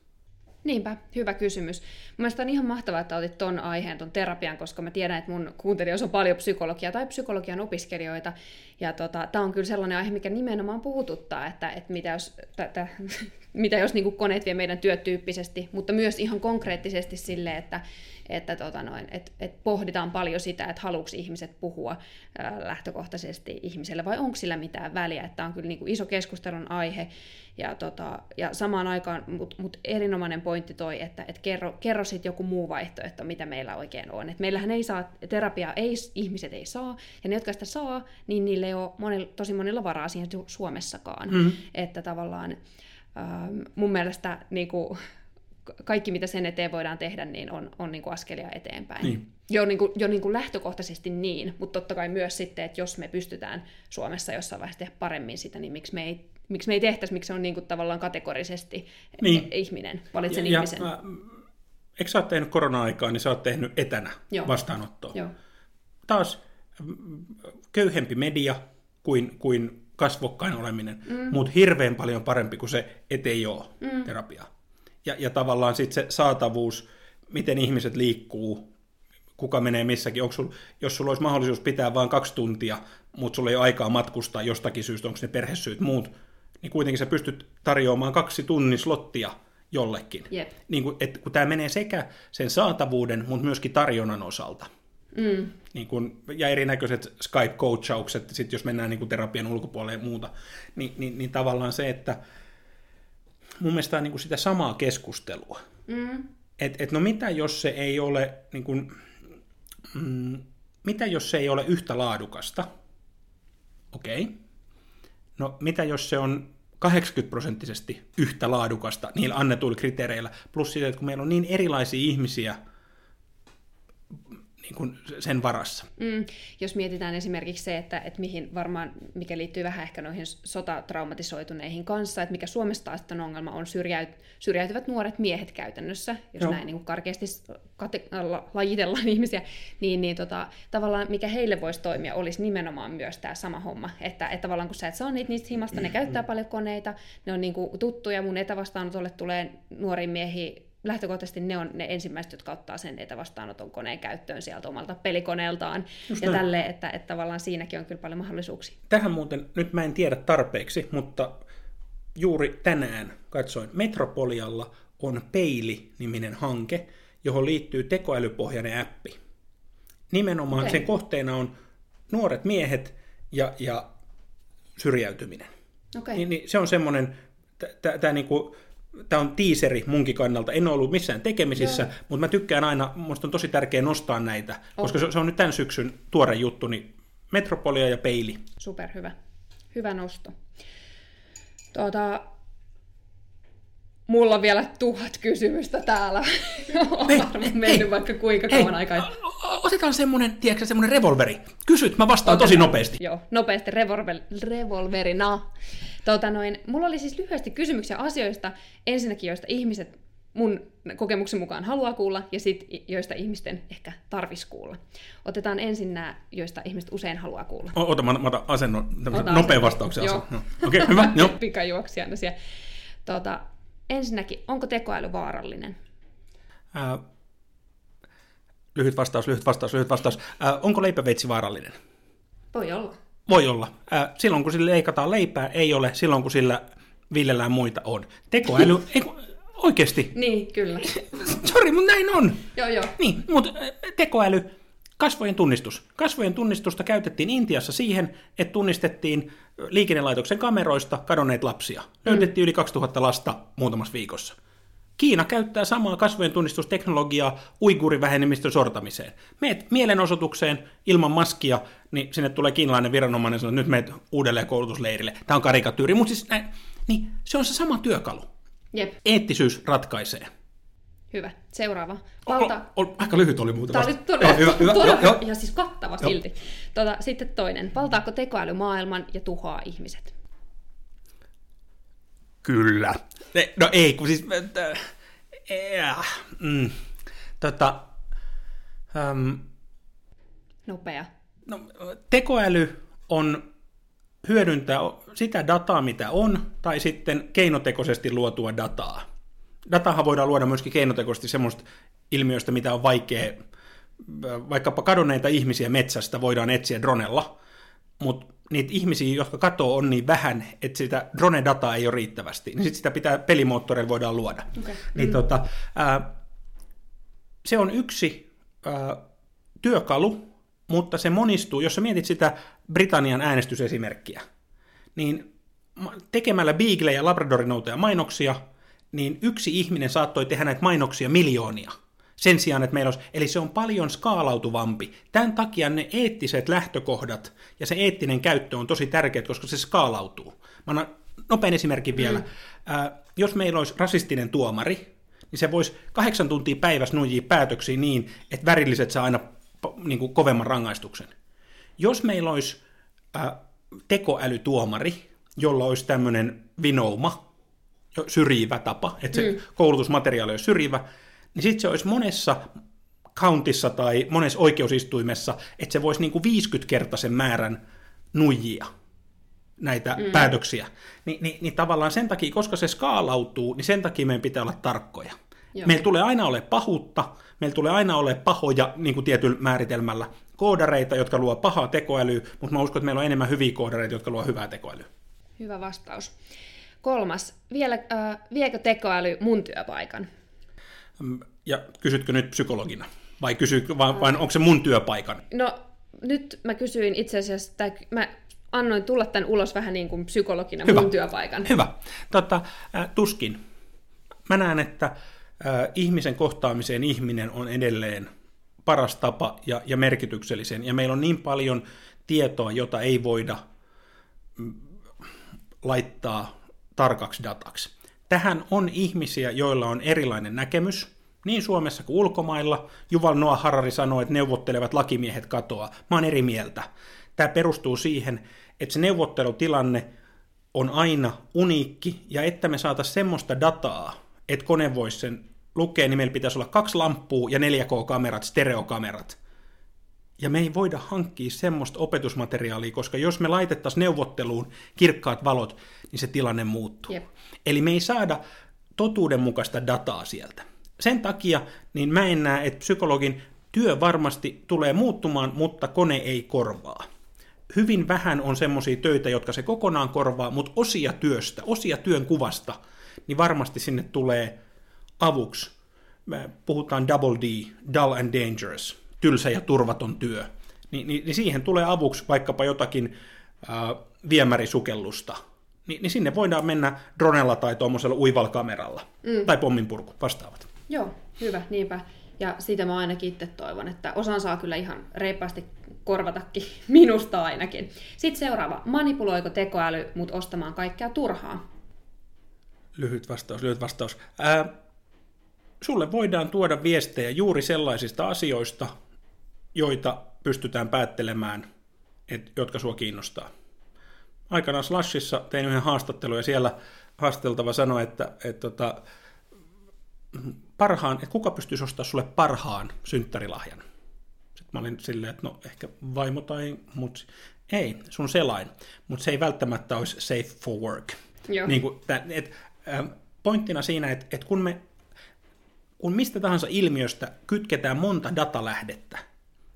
Niinpä, hyvä kysymys. Mielestäni on ihan mahtavaa, että otit ton aiheen, ton terapian, koska mä tiedän, että mun kuuntelijoissa on paljon psykologia tai psykologian opiskelijoita. Ja tota, tämä on kyllä sellainen aihe, mikä nimenomaan puhututtaa, että, että mitä jos, tätä, <laughs> mitä jos niin koneet vie meidän työtyyppisesti, mutta myös ihan konkreettisesti sille, että, että tota noin, et, et pohditaan paljon sitä, että haluuks ihmiset puhua ää, lähtökohtaisesti ihmiselle vai onko sillä mitään väliä. Että tämä on kyllä niin kuin iso keskustelun aihe ja, tota, ja samaan aikaan, mutta mut erinomainen pointti toi, että et kerro, kerro sitten joku muu vaihtoehto, mitä meillä oikein on. Et meillähän ei saa, terapiaa ei, ihmiset ei saa, ja ne, jotka sitä saa, niin niille ei ole monilla, tosi monilla varaa siihen Suomessakaan. Mm. Että tavallaan ähm, mun mielestä niin kuin, kaikki, mitä sen eteen voidaan tehdä, niin on, on niin kuin askelia eteenpäin. Niin. Jo, niin kuin, jo niin kuin lähtökohtaisesti niin, mutta totta kai myös sitten, että jos me pystytään Suomessa jossain vaiheessa tehdä paremmin sitä, niin miksi me ei, miksi me ei tehtäisi, miksi se on niin kuin tavallaan kategorisesti niin. ihminen, valitsen ja, ihmisen. Ja, eikö sä ole tehnyt korona-aikaa, niin sä oot tehnyt etänä Joo. vastaanottoa. Joo. Taas köyhempi media kuin, kuin kasvokkain oleminen, mm. mutta hirveän paljon parempi kuin se, ettei ole mm. terapiaa ja, ja tavallaan sitten se saatavuus, miten ihmiset liikkuu, kuka menee missäkin, onko sul, jos sulla olisi mahdollisuus pitää vain kaksi tuntia, mutta sulla ei ole aikaa matkustaa jostakin syystä, onko ne perhesyyt muut, niin kuitenkin sä pystyt tarjoamaan kaksi tunnin slottia jollekin. Yep. Niin kun, et, kun tämä menee sekä sen saatavuuden, mutta myöskin tarjonnan osalta. Mm. Niin kun, ja erinäköiset Skype-coachaukset, sit jos mennään niin kun terapian ulkopuolelle ja muuta, niin, niin, niin tavallaan se, että mun mielestä on niin kuin sitä samaa keskustelua. Mm. Et, et no mitä jos se ei ole, niin kuin, mm, mitä jos se ei ole yhtä laadukasta? Okei. Okay. No mitä jos se on 80 prosenttisesti yhtä laadukasta niillä annetuilla kriteereillä, plus siitä, että kun meillä on niin erilaisia ihmisiä – niin kuin sen varassa. Mm, jos mietitään esimerkiksi se, että, että mihin varmaan, mikä liittyy vähän ehkä noihin sotatraumatisoituneihin kanssa, että mikä Suomessa taas on ongelma, on syrjäyt, syrjäytyvät nuoret miehet käytännössä, jos Joo. näin niin kuin karkeasti kate, lajitellaan <laughs> ihmisiä, niin, niin tota, tavallaan mikä heille voisi toimia, olisi nimenomaan myös tämä sama homma, että, että tavallaan kun sä et saa niitä niistä himasta, ne käyttää paljon koneita, ne on niin kuin tuttuja, mun etävastaanotolle tulee nuori miehi lähtökohtaisesti ne on ne ensimmäiset, jotka ottaa sen etävastaanoton koneen käyttöön sieltä omalta pelikoneeltaan. Just ja tälle, että, että tavallaan siinäkin on kyllä paljon mahdollisuuksia. Tähän muuten, nyt mä en tiedä tarpeeksi, mutta juuri tänään katsoin, Metropolialla on Peili-niminen hanke, johon liittyy tekoälypohjainen appi. Nimenomaan okay. sen kohteena on nuoret miehet ja, ja syrjäytyminen. Okay. Niin, niin se on semmoinen, tämä niinku, tämä on tiiseri munkin kannalta. En ole ollut missään tekemisissä, Joo. mutta mä tykkään aina, musta on tosi tärkeää nostaa näitä, oh. koska se, se on nyt tämän syksyn tuore juttu, niin Metropolia ja Peili. Super hyvä. Hyvä nosto. Tuota, Mulla on vielä tuhat kysymystä täällä. <laughs> on varmaan mennyt hei, vaikka kuinka hei, kauan aikaa. Otetaan semmoinen, tiedätkö, semmoinen revolveri. Kysyt, mä vastaan Otetaan. tosi nopeasti. Joo, nopeasti revolver, revolverina. Tota noin, mulla oli siis lyhyesti kysymyksiä asioista, ensinnäkin joista ihmiset mun kokemuksen mukaan haluaa kuulla, ja sitten joista ihmisten ehkä tarvis kuulla. Otetaan ensin nämä, joista ihmiset usein haluaa kuulla. O- ota, mä, mä otan asennon, nopean vastauksen Joo. Okei, okay, hyvä. <laughs> Pikajuoksijana siellä. Tota, ensinnäkin, onko tekoäly vaarallinen? Äh, lyhyt vastaus, lyhyt vastaus, lyhyt vastaus. Äh, onko leipäveitsi vaarallinen? Voi olla. Voi olla. Äh, silloin kun sillä leikataan leipää, ei ole. Silloin kun sillä viljellään muita, on. Tekoäly, <laughs> ei, oikeasti. Niin, kyllä. <laughs> Sori, mutta näin on. Joo, joo. Niin, mutta tekoäly, kasvojen tunnistus. Kasvojen tunnistusta käytettiin Intiassa siihen, että tunnistettiin liikennelaitoksen kameroista kadonneet lapsia. Löydettiin mm. yli 2000 lasta muutamassa viikossa. Kiina käyttää samaa kasvojen tunnistusteknologiaa uigurivähemmistön sortamiseen. Meet mielenosoitukseen ilman maskia, niin sinne tulee kiinalainen viranomainen ja sanoo, että nyt meet uudelleen koulutusleirille. Tämä on karikatyyri, mutta siis näin, niin se on se sama työkalu. Jep. Eettisyys ratkaisee. Hyvä. Seuraava. Valta... O, o, aika lyhyt oli muuten Tämä oli todella, hyvä, hyvä, todella jo, jo. ja siis kattava jo. silti. Tuota, sitten toinen. Valtaako tekoäly maailman ja tuhoaa ihmiset? Kyllä. No ei, kun siis... Äh, mm, tota, ähm, Nopea. No, tekoäly on hyödyntää sitä dataa, mitä on, tai sitten keinotekoisesti luotua dataa datahan voidaan luoda myöskin keinotekoisesti semmoista ilmiöistä, mitä on vaikea, vaikkapa kadonneita ihmisiä metsästä voidaan etsiä dronella, mutta niitä ihmisiä, jotka katoo, on niin vähän, että sitä drone-dataa ei ole riittävästi, niin sitten sitä pitää pelimoottoreilla voidaan luoda. Okay. Niin mm. tota, ää, se on yksi ää, työkalu, mutta se monistuu, jos sä mietit sitä Britannian äänestysesimerkkiä, niin tekemällä Beagle ja Labradorinouteja mainoksia – niin yksi ihminen saattoi tehdä näitä mainoksia miljoonia. Sen sijaan, että meillä olisi, eli se on paljon skaalautuvampi. Tämän takia ne eettiset lähtökohdat ja se eettinen käyttö on tosi tärkeät, koska se skaalautuu. Mä annan nopean esimerkin vielä. Mm. Äh, jos meillä olisi rasistinen tuomari, niin se voisi kahdeksan tuntia päivässä nujia päätöksiä niin, että värilliset saa aina niin kuin kovemman rangaistuksen. Jos meillä olisi äh, tekoälytuomari, jolla olisi tämmöinen vinouma, syrjivä tapa, että se mm. koulutusmateriaali on syrjivä, niin sitten se olisi monessa countissa tai monessa oikeusistuimessa, että se voisi niin kuin 50-kertaisen määrän nuijia näitä mm. päätöksiä. Ni, niin, niin tavallaan sen takia, koska se skaalautuu, niin sen takia meidän pitää olla tarkkoja. Joo. Meillä tulee aina ole pahuutta, meillä tulee aina ole pahoja niin kuin tietyllä määritelmällä koodareita, jotka luo pahaa tekoälyä, mutta mä uskon, että meillä on enemmän hyviä koodareita, jotka luo hyvää tekoälyä. Hyvä vastaus. Kolmas, vielä, äh, viekö tekoäly mun työpaikan? Ja kysytkö nyt psykologina? Vai, kysy, vai, vai onko se mun työpaikan? No nyt mä kysyin itse asiassa, tai mä annoin tulla tämän ulos vähän niin kuin psykologina Hyvä. mun työpaikan. Hyvä. Tota, äh, tuskin. Mä näen, että äh, ihmisen kohtaamiseen ihminen on edelleen paras tapa ja, ja merkityksellisen. Ja meillä on niin paljon tietoa, jota ei voida mm, laittaa tarkaksi dataksi. Tähän on ihmisiä, joilla on erilainen näkemys, niin Suomessa kuin ulkomailla. Juval Noah Harari sanoi, että neuvottelevat lakimiehet katoaa. Mä oon eri mieltä. Tämä perustuu siihen, että se neuvottelutilanne on aina uniikki, ja että me saataisiin semmoista dataa, että kone voisi sen lukea, niin meillä pitäisi olla kaksi lamppua ja 4K-kamerat, stereokamerat. Ja me ei voida hankkia semmoista opetusmateriaalia, koska jos me laitettaisiin neuvotteluun kirkkaat valot, niin se tilanne muuttuu. Jep. Eli me ei saada totuudenmukaista dataa sieltä. Sen takia niin mä en näe, että psykologin työ varmasti tulee muuttumaan, mutta kone ei korvaa. Hyvin vähän on semmoisia töitä, jotka se kokonaan korvaa, mutta osia työstä, osia työn kuvasta, niin varmasti sinne tulee avuksi. Me puhutaan double D, dull and dangerous, tylsä ja turvaton työ. Ni, niin, niin siihen tulee avuksi vaikkapa jotakin äh, viemärisukellusta niin, niin sinne voidaan mennä dronella tai tuommoisella uivalkameralla mm. tai pomminpurku vastaavat. Joo, hyvä, niinpä. Ja sitä mä ainakin itse toivon, että osan saa kyllä ihan reippaasti korvatakin, <laughs> minusta ainakin. Sitten seuraava, manipuloiko tekoäly mut ostamaan kaikkea turhaa? Lyhyt vastaus, lyhyt vastaus. Ää, sulle voidaan tuoda viestejä juuri sellaisista asioista, joita pystytään päättelemään, et, jotka sua kiinnostaa. Aikanaan Slashissa tein yhden haastattelun ja siellä haasteltava sanoi, että, että, että tota, parhaan, että kuka pystyisi ostamaan sulle parhaan synttärilahjan. Sitten mä olin silleen, että no ehkä vaimo tai mut ei, sun selain, mutta se ei välttämättä olisi safe for work. Joo. Niin kuin, et, pointtina siinä, että, että kun me kun mistä tahansa ilmiöstä kytketään monta datalähdettä,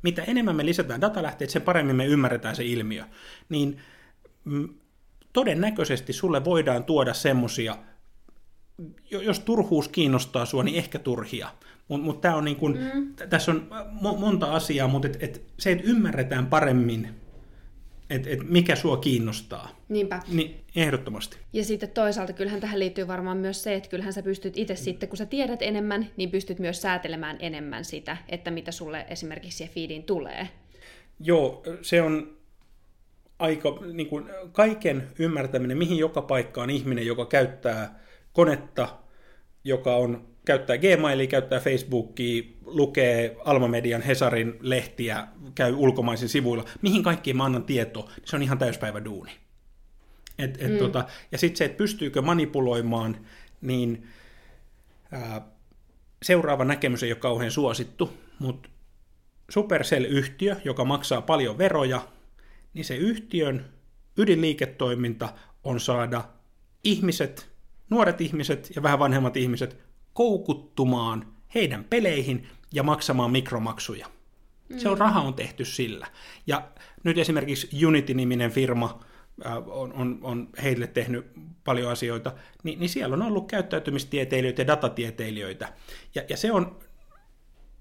mitä enemmän me lisätään datalähteitä, sen paremmin me ymmärretään se ilmiö, niin mm, todennäköisesti sulle voidaan tuoda semmosia, jos turhuus kiinnostaa sua, niin ehkä turhia. Mutta mut tää on niin kun, mm. tässä on mo- monta asiaa, mutta et, et se, että ymmärretään paremmin että et mikä sua kiinnostaa. Niinpä. Niin ehdottomasti. Ja sitten toisaalta kyllähän tähän liittyy varmaan myös se, että kyllähän sä pystyt itse sitten, kun sä tiedät enemmän, niin pystyt myös säätelemään enemmän sitä, että mitä sulle esimerkiksi siihen feediin tulee. Joo, se on aika, niin kuin kaiken ymmärtäminen, mihin joka paikkaan ihminen, joka käyttää konetta, joka on käyttää Gmailia, käyttää Facebookia, lukee Alma-median Hesarin lehtiä, käy ulkomaisin sivuilla, mihin kaikkiin mä annan tietoa, se on ihan täyspäivä duuni. Et, et mm. tota, ja sitten se, että pystyykö manipuloimaan, niin ää, seuraava näkemys ei ole kauhean suosittu, mutta Supercell-yhtiö, joka maksaa paljon veroja, niin se yhtiön ydinliiketoiminta on saada ihmiset, nuoret ihmiset ja vähän vanhemmat ihmiset koukuttumaan heidän peleihin ja maksamaan mikromaksuja. Mm. Se on raha on tehty sillä. Ja nyt esimerkiksi Unity-niminen firma on, on, on heille tehnyt paljon asioita, niin, niin siellä on ollut käyttäytymistieteilijöitä ja datatieteilijöitä. Ja, ja se on,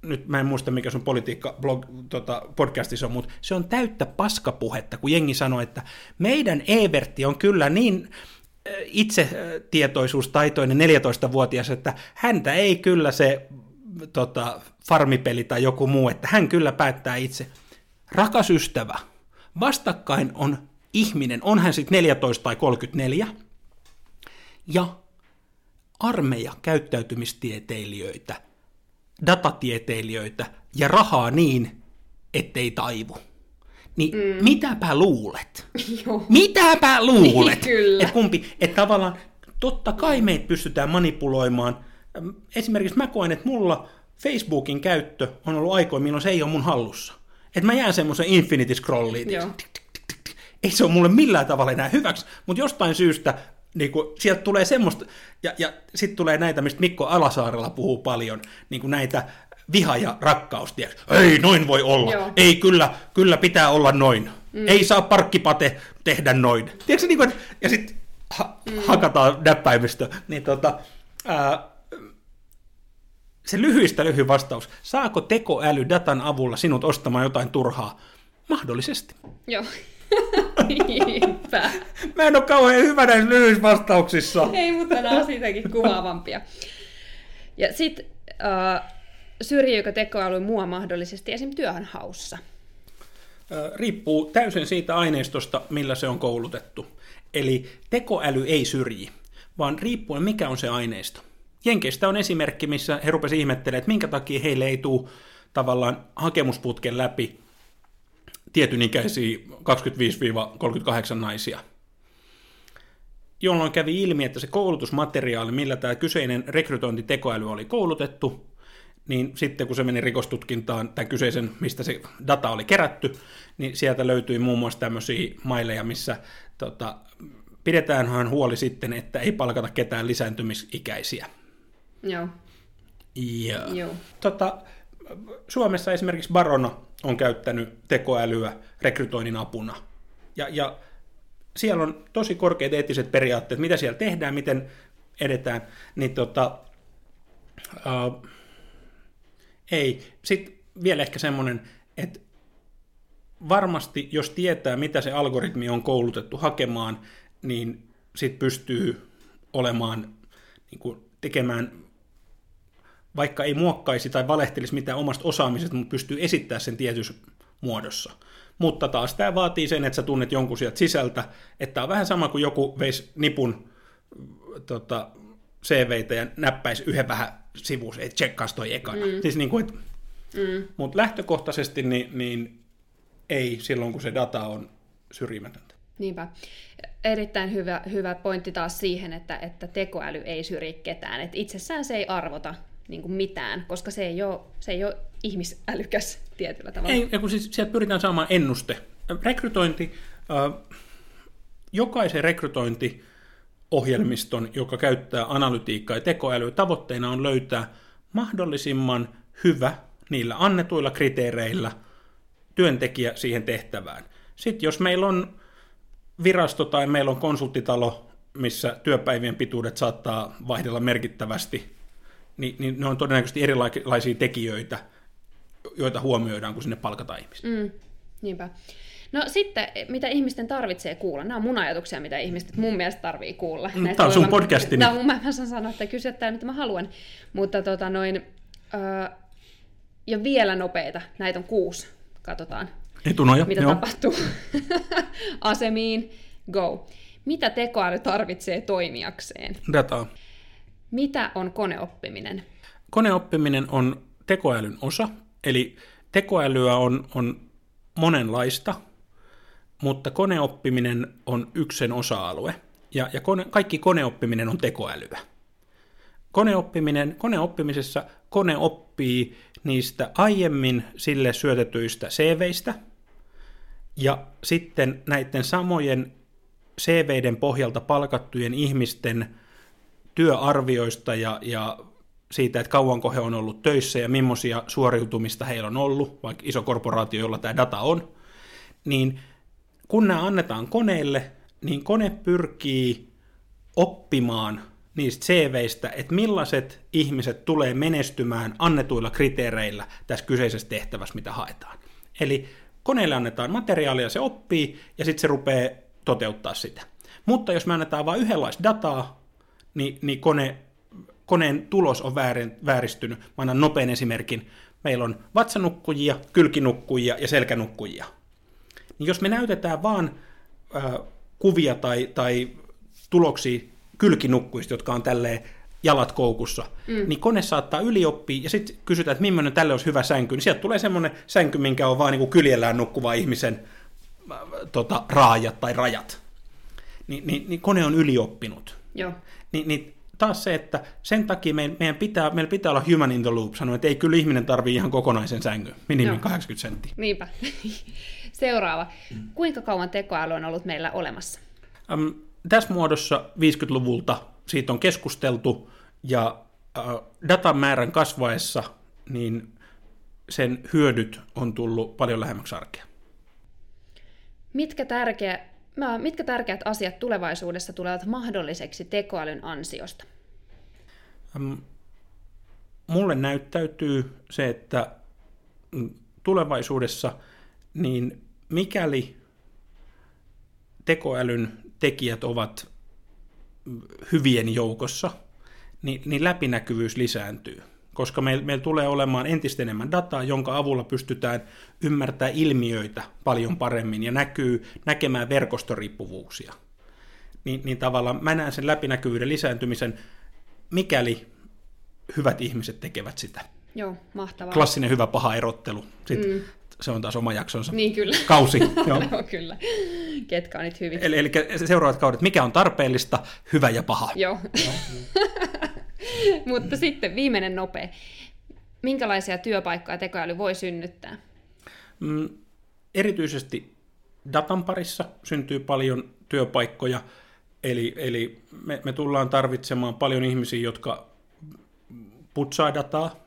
nyt mä en muista mikä sun politiikka blog, tota, podcastissa on, mutta se on täyttä paskapuhetta, kun jengi sanoo, että meidän Evertti on kyllä niin itsetietoisuustaitoinen 14-vuotias, että häntä ei kyllä se tota, farmipeli tai joku muu, että hän kyllä päättää itse. Rakas ystävä, vastakkain on ihminen, on hän sitten 14 tai 34, ja armeija käyttäytymistieteilijöitä, datatieteilijöitä ja rahaa niin, ettei taivu. Niin mm. mitäpä luulet? <laughs> Joo. Mitäpä luulet? Niin, <laughs> kyllä. Et kumpi, että tavallaan totta kai meitä pystytään manipuloimaan. Esimerkiksi mä koen, että mulla Facebookin käyttö on ollut aikoin, milloin se ei ole mun hallussa. Että mä jään semmoisen infinity scrolliin. Ei se ole mulle millään tavalla enää hyväksi, mutta jostain syystä niin kuin, sieltä tulee semmoista, ja, ja sitten tulee näitä, mistä Mikko Alasaarella puhuu paljon, niin kuin näitä viha ja rakkaus, tiedätkö? Ei, noin voi olla. Joo. Ei, kyllä, kyllä pitää olla noin. Mm. Ei saa parkkipate tehdä noin. Tiedätkö, niin kuin, ja sitten ha- mm. hakataan näppäimistö. Niin tota, ää, se lyhyistä lyhy vastaus. Saako tekoäly datan avulla sinut ostamaan jotain turhaa? Mahdollisesti. Joo. <laughs> Niinpä. Mä en ole kauhean hyvä näissä lyhyissä vastauksissa. Ei, mutta nämä on siitäkin kuvaavampia. Ja sitten äh, Syrjiikö tekoäly mua mahdollisesti esim. työhönhaussa? Riippuu täysin siitä aineistosta, millä se on koulutettu. Eli tekoäly ei syrji, vaan riippuen mikä on se aineisto. Jenkeistä on esimerkki, missä he rupesivat ihmettelemään, että minkä takia heille ei tule tavallaan hakemusputken läpi tietyn ikäisiä 25-38 naisia. Jolloin kävi ilmi, että se koulutusmateriaali, millä tämä kyseinen rekrytointitekoäly oli koulutettu, niin sitten kun se meni rikostutkintaan, tämän kyseisen, mistä se data oli kerätty, niin sieltä löytyi muun muassa tämmöisiä maileja, missä tota, pidetäänhän huoli sitten, että ei palkata ketään lisääntymisikäisiä. Joo. Ja, Joo. Tota, Suomessa esimerkiksi Barona on käyttänyt tekoälyä rekrytoinnin apuna. Ja, ja siellä on tosi korkeat eettiset periaatteet, mitä siellä tehdään, miten edetään. Niin tota, uh, ei. Sitten vielä ehkä semmoinen, että varmasti jos tietää, mitä se algoritmi on koulutettu hakemaan, niin sitten pystyy olemaan, niin kuin tekemään vaikka ei muokkaisi tai valehtelisi mitään omasta osaamisesta, mutta pystyy esittämään sen tietyssä muodossa. Mutta taas tämä vaatii sen, että sä tunnet jonkun sieltä sisältä, että on vähän sama kuin joku veisi nipun tota, CVitä ja näppäisi yhden vähän sivuun, että tsekkaisi toi ekana. Mm. Siis niin kuin, että, mm. Mutta lähtökohtaisesti niin, niin ei silloin, kun se data on syrjimätöntä. Niinpä. Erittäin hyvä, hyvä pointti taas siihen, että, että tekoäly ei syrji ketään. Et itsessään se ei arvota niin kuin mitään, koska se ei, ole, se ei ole ihmisälykäs tietyllä tavalla. Ei, kun siis sieltä pyritään saamaan ennuste. Rekrytointi, äh, jokaisen rekrytointiohjelmiston, joka käyttää analytiikkaa ja tekoälyä, tavoitteena on löytää mahdollisimman hyvä niillä annetuilla kriteereillä työntekijä siihen tehtävään. Sitten jos meillä on virasto tai meillä on konsulttitalo, missä työpäivien pituudet saattaa vaihdella merkittävästi, niin, niin ne on todennäköisesti erilaisia tekijöitä, joita huomioidaan, kun sinne palkataan ihmisiä. Mm, niinpä. No sitten, mitä ihmisten tarvitsee kuulla? Nämä on mun ajatuksia, mitä ihmiset mun mielestä tarvii kuulla. Mm, Tämä on sun podcasti. Tämä on, mä, mä saan sanoa, että kysyä tämä, mitä mä haluan. Mutta tota noin, öö, ja vielä nopeita, näitä on kuusi, katsotaan. Etunoja, mitä joo. tapahtuu. <laughs> Asemiin, go. Mitä tekoäly tarvitsee toimijakseen? Dataa. Mitä on koneoppiminen? Koneoppiminen on tekoälyn osa, eli tekoälyä on, on monenlaista, mutta koneoppiminen on yksi sen osa-alue. Ja, ja kone, kaikki koneoppiminen on tekoälyä. Koneoppiminen, koneoppimisessa kone oppii niistä aiemmin sille syötetyistä CVistä, ja sitten näiden samojen CViden pohjalta palkattujen ihmisten työarvioista ja, ja siitä, että kauanko he on ollut töissä ja millaisia suoriutumista heillä on ollut, vaikka iso korporaatio, jolla tämä data on, niin kun nämä annetaan koneelle, niin kone pyrkii oppimaan niistä CVistä, että millaiset ihmiset tulee menestymään annetuilla kriteereillä tässä kyseisessä tehtävässä, mitä haetaan. Eli koneelle annetaan materiaalia, se oppii, ja sitten se rupeaa toteuttaa sitä. Mutta jos me annetaan vain yhdenlaista dataa, niin, niin kone, koneen tulos on väärin, vääristynyt. Mä annan nopean esimerkin. Meillä on vatsanukkujia, kylkinukkujia ja selkänukkujia. Niin jos me näytetään vaan äh, kuvia tai, tai tuloksia kylkinukkuista, jotka on tälleen jalat koukussa, mm. niin kone saattaa ylioppia ja sitten kysytään, että millainen tälle olisi hyvä sänky, niin sieltä tulee semmoinen sänky, minkä on vaan niin kuin kyljellään nukkuva ihmisen äh, tota, raajat tai rajat. Ni, niin, niin kone on ylioppinut. Joo. Ni, niin taas se, että sen takia meidän, meidän pitää, meillä pitää olla human in the loop, sanoo, että ei kyllä ihminen tarvitse ihan kokonaisen sängyn, minimi 80 senttiä. Niinpä. <laughs> Seuraava. Kuinka kauan tekoäly on ollut meillä olemassa? Um, tässä muodossa 50-luvulta siitä on keskusteltu, ja äh, datan määrän kasvaessa niin sen hyödyt on tullut paljon lähemmäksi arkea. Mitkä, tärkeä, mitkä tärkeät asiat tulevaisuudessa tulevat mahdolliseksi tekoälyn ansiosta? Ähm, mulle näyttäytyy se, että mm, tulevaisuudessa, niin mikäli tekoälyn tekijät ovat hyvien joukossa, niin, niin läpinäkyvyys lisääntyy, koska meillä meil tulee olemaan entistä enemmän dataa, jonka avulla pystytään ymmärtämään ilmiöitä paljon paremmin ja näkyy näkemään verkostoriippuvuuksia. Niin, niin tavallaan mä näen sen läpinäkyvyyden lisääntymisen, mikäli hyvät ihmiset tekevät sitä. Joo, mahtavaa. Klassinen hyvä paha erottelu. Sitten mm se on taas oma jaksonsa. Niin kyllä. Kausi. <laughs> Joo. no, kyllä. Ketkä on nyt hyvin. Eli, eli seuraavat kaudet, mikä on tarpeellista, hyvä ja paha. Joo. <laughs> Mutta sitten viimeinen nopea. Minkälaisia työpaikkoja tekoäly voi synnyttää? Mm, erityisesti datan parissa syntyy paljon työpaikkoja, eli, eli me, me tullaan tarvitsemaan paljon ihmisiä, jotka putsaa dataa.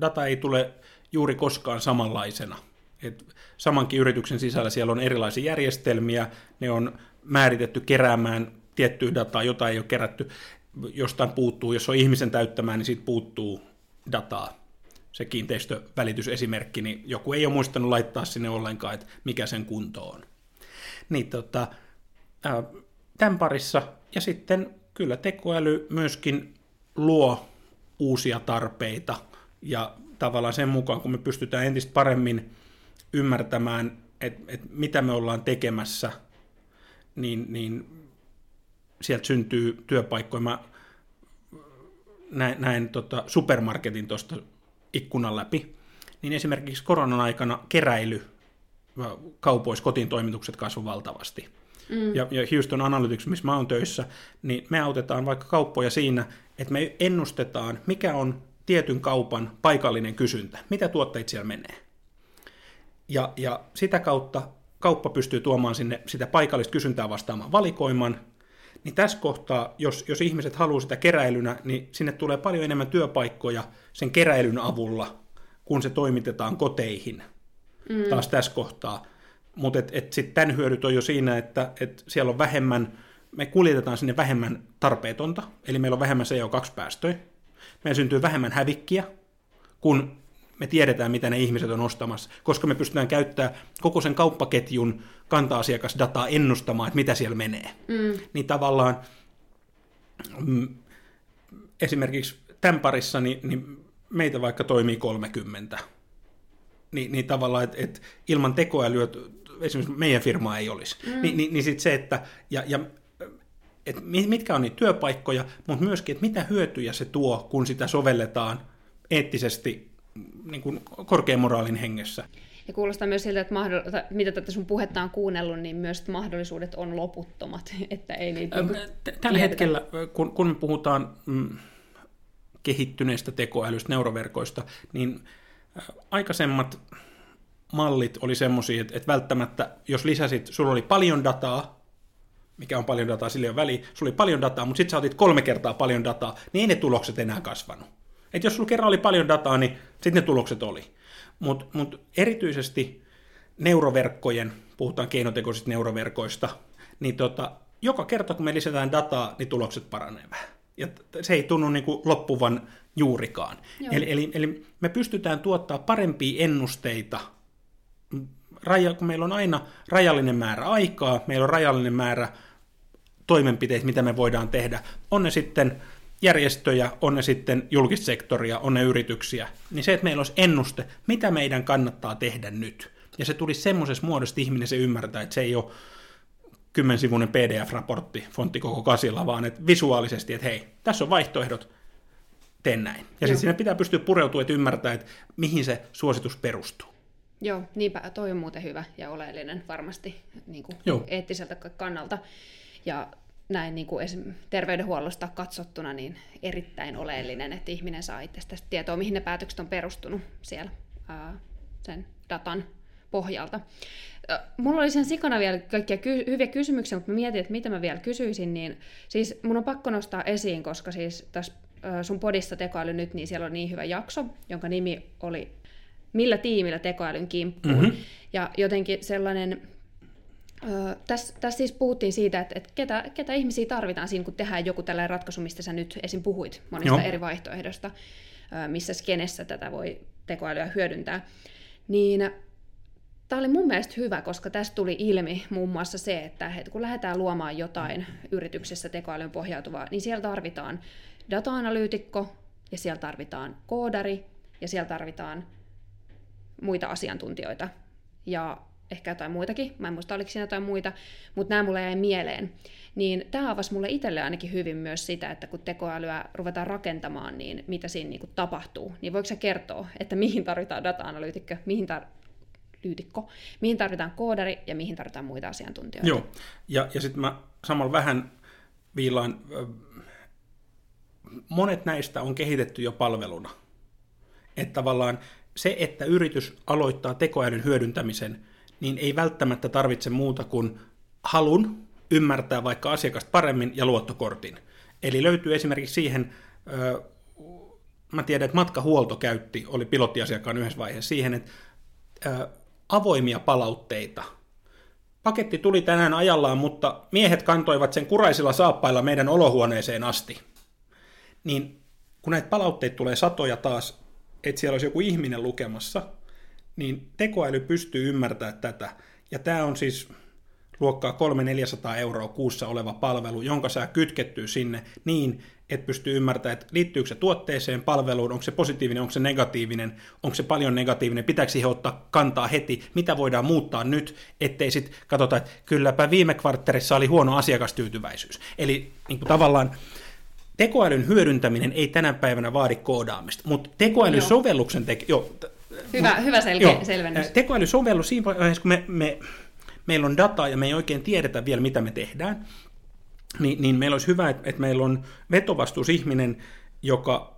Data ei tule juuri koskaan samanlaisena. Et samankin yrityksen sisällä siellä on erilaisia järjestelmiä, ne on määritetty keräämään tiettyä dataa, jota ei ole kerätty, jostain puuttuu, jos on ihmisen täyttämään, niin siitä puuttuu dataa. Se kiinteistövälitysesimerkki, niin joku ei ole muistanut laittaa sinne ollenkaan, että mikä sen kunto on. Niin tota, tämän parissa, ja sitten kyllä tekoäly myöskin luo uusia tarpeita ja tavallaan sen mukaan, kun me pystytään entistä paremmin ymmärtämään, että et mitä me ollaan tekemässä, niin, niin sieltä syntyy työpaikkoja. Mä näin, näin tota supermarketin tuosta ikkunan läpi, niin esimerkiksi koronan aikana keräily kaupoissa kotiin toimitukset kasvoi valtavasti. Mm. Ja, ja Houston Analytics, missä mä oon töissä, niin me autetaan vaikka kauppoja siinä, että me ennustetaan, mikä on tietyn kaupan paikallinen kysyntä, mitä tuotteita siellä menee. Ja, ja sitä kautta kauppa pystyy tuomaan sinne sitä paikallista kysyntää vastaamaan valikoiman, niin tässä kohtaa, jos, jos ihmiset haluaa sitä keräilynä, niin sinne tulee paljon enemmän työpaikkoja sen keräilyn avulla, kun se toimitetaan koteihin mm. taas tässä kohtaa. Mutta et, et sitten tämän hyödyt on jo siinä, että et siellä on vähemmän, me kuljetetaan sinne vähemmän tarpeetonta, eli meillä on vähemmän CO2-päästöjä, meillä syntyy vähemmän hävikkiä, kun me tiedetään, mitä ne ihmiset on ostamassa, koska me pystytään käyttämään koko sen kauppaketjun kanta-asiakasdataa ennustamaan, että mitä siellä menee. Mm. Niin tavallaan mm, esimerkiksi tämän parissa, niin, niin meitä vaikka toimii 30. Niin, niin tavallaan, että et ilman tekoälyä esimerkiksi meidän firmaa ei olisi. Mm. Ni, niin, niin sitten se, että ja, ja et mitkä on niitä työpaikkoja, mutta myöskin, että mitä hyötyjä se tuo, kun sitä sovelletaan eettisesti niin kuin korkean moraalin hengessä. Ja kuulostaa myös siltä, että mahdoll- mitä tätä sun puhetta on kuunnellut, niin myös mahdollisuudet on loputtomat. <laughs> Että ei niitä niin Tällä hetkellä, kun, kun me puhutaan mm, kehittyneistä tekoälystä, neuroverkoista, niin aikaisemmat mallit oli semmoisia, että, että välttämättä, jos lisäsit, sulla oli paljon dataa, mikä on paljon dataa, sille on väli, sulla oli paljon dataa, mutta sitten sä otit kolme kertaa paljon dataa, niin ei ne tulokset enää kasvanut. Et jos sulla kerran oli paljon dataa, niin sitten ne tulokset oli. Mutta mut erityisesti neuroverkkojen, puhutaan keinotekoisista neuroverkoista, niin tota, joka kerta kun me lisätään dataa, niin tulokset paranee vähän. Ja se ei tunnu niin kuin loppuvan juurikaan. Eli, eli, eli me pystytään tuottaa parempia ennusteita, raja, kun meillä on aina rajallinen määrä aikaa, meillä on rajallinen määrä toimenpiteitä, mitä me voidaan tehdä. On ne sitten järjestöjä, on ne sitten julkissektoria, on ne yrityksiä, niin se, että meillä olisi ennuste, mitä meidän kannattaa tehdä nyt. Ja se tuli semmoisessa muodossa, että ihminen se ymmärtää, että se ei ole kymmensivuinen PDF-raportti fontti koko kasilla, vaan että visuaalisesti, että hei, tässä on vaihtoehdot, tee näin. Ja sitten siinä pitää pystyä pureutumaan, että ymmärtää, että mihin se suositus perustuu. Joo, niinpä toi on muuten hyvä ja oleellinen varmasti niin kuin eettiseltä kannalta. Ja näin niin kuin esim. terveydenhuollosta katsottuna niin erittäin oleellinen, että ihminen saa itsestä tietoa, mihin ne päätökset on perustunut siellä ää, sen datan pohjalta. Mulla oli sen sikana vielä kaikkia ky- hyviä kysymyksiä, mutta mä mietin, että mitä mä vielä kysyisin, niin siis mun on pakko nostaa esiin, koska siis tässä sun podissa tekoäly nyt, niin siellä on niin hyvä jakso, jonka nimi oli Millä tiimillä tekoälyn kimppuun. Mm-hmm. Ja jotenkin sellainen tässä, tässä siis puhuttiin siitä, että, että ketä, ketä ihmisiä tarvitaan siinä, kun tehdään joku tällainen ratkaisu, mistä sä nyt esim. puhuit monista Joo. eri vaihtoehdosta, missä skenessä tätä voi tekoälyä hyödyntää. Niin tämä oli mun mielestä hyvä, koska tästä tuli ilmi muun muassa se, että, että kun lähdetään luomaan jotain yrityksessä tekoälyn pohjautuvaa, niin siellä tarvitaan data-analyytikko, ja siellä tarvitaan koodari, ja siellä tarvitaan muita asiantuntijoita. Ja ehkä jotain muitakin, mä en muista oliko siinä jotain muita, mutta nämä mulle jäi mieleen. Niin tämä avasi mulle itselle ainakin hyvin myös sitä, että kun tekoälyä ruvetaan rakentamaan, niin mitä siinä niin kuin tapahtuu. Niin voiko se kertoa, että mihin tarvitaan data-analyytikko, mihin tar- lyytikko, mihin tarvitaan koodari ja mihin tarvitaan muita asiantuntijoita. Joo, ja, ja sitten mä samalla vähän viilaan, monet näistä on kehitetty jo palveluna. Että tavallaan se, että yritys aloittaa tekoälyn hyödyntämisen – niin ei välttämättä tarvitse muuta kuin halun ymmärtää vaikka asiakasta paremmin ja luottokortin. Eli löytyy esimerkiksi siihen, mä tiedän, että matkahuolto käytti, oli pilottiasiakkaan yhdessä vaiheessa siihen, että avoimia palautteita. Paketti tuli tänään ajallaan, mutta miehet kantoivat sen kuraisilla saappailla meidän olohuoneeseen asti. Niin kun näitä palautteita tulee satoja taas, että siellä olisi joku ihminen lukemassa – niin tekoäly pystyy ymmärtämään tätä. Ja tämä on siis luokkaa 300-400 euroa kuussa oleva palvelu, jonka saa kytkettyä sinne niin, että pystyy ymmärtämään, että liittyykö se tuotteeseen, palveluun, onko se positiivinen, onko se negatiivinen, onko se paljon negatiivinen, pitääkö siihen ottaa kantaa heti, mitä voidaan muuttaa nyt, ettei sitten katsota, että kylläpä viime kvartterissa oli huono asiakastyytyväisyys. Eli niin kuin tavallaan tekoälyn hyödyntäminen ei tänä päivänä vaadi koodaamista, mutta tekoälysovelluksen teke... Joo, hyvä, hyvä selke- joo, selvennys. Tekoälysovellus siinä vaiheessa, kun me, me, meillä on dataa ja me ei oikein tiedetä vielä, mitä me tehdään, niin, niin meillä olisi hyvä, että, että meillä on vetovastuusihminen, joka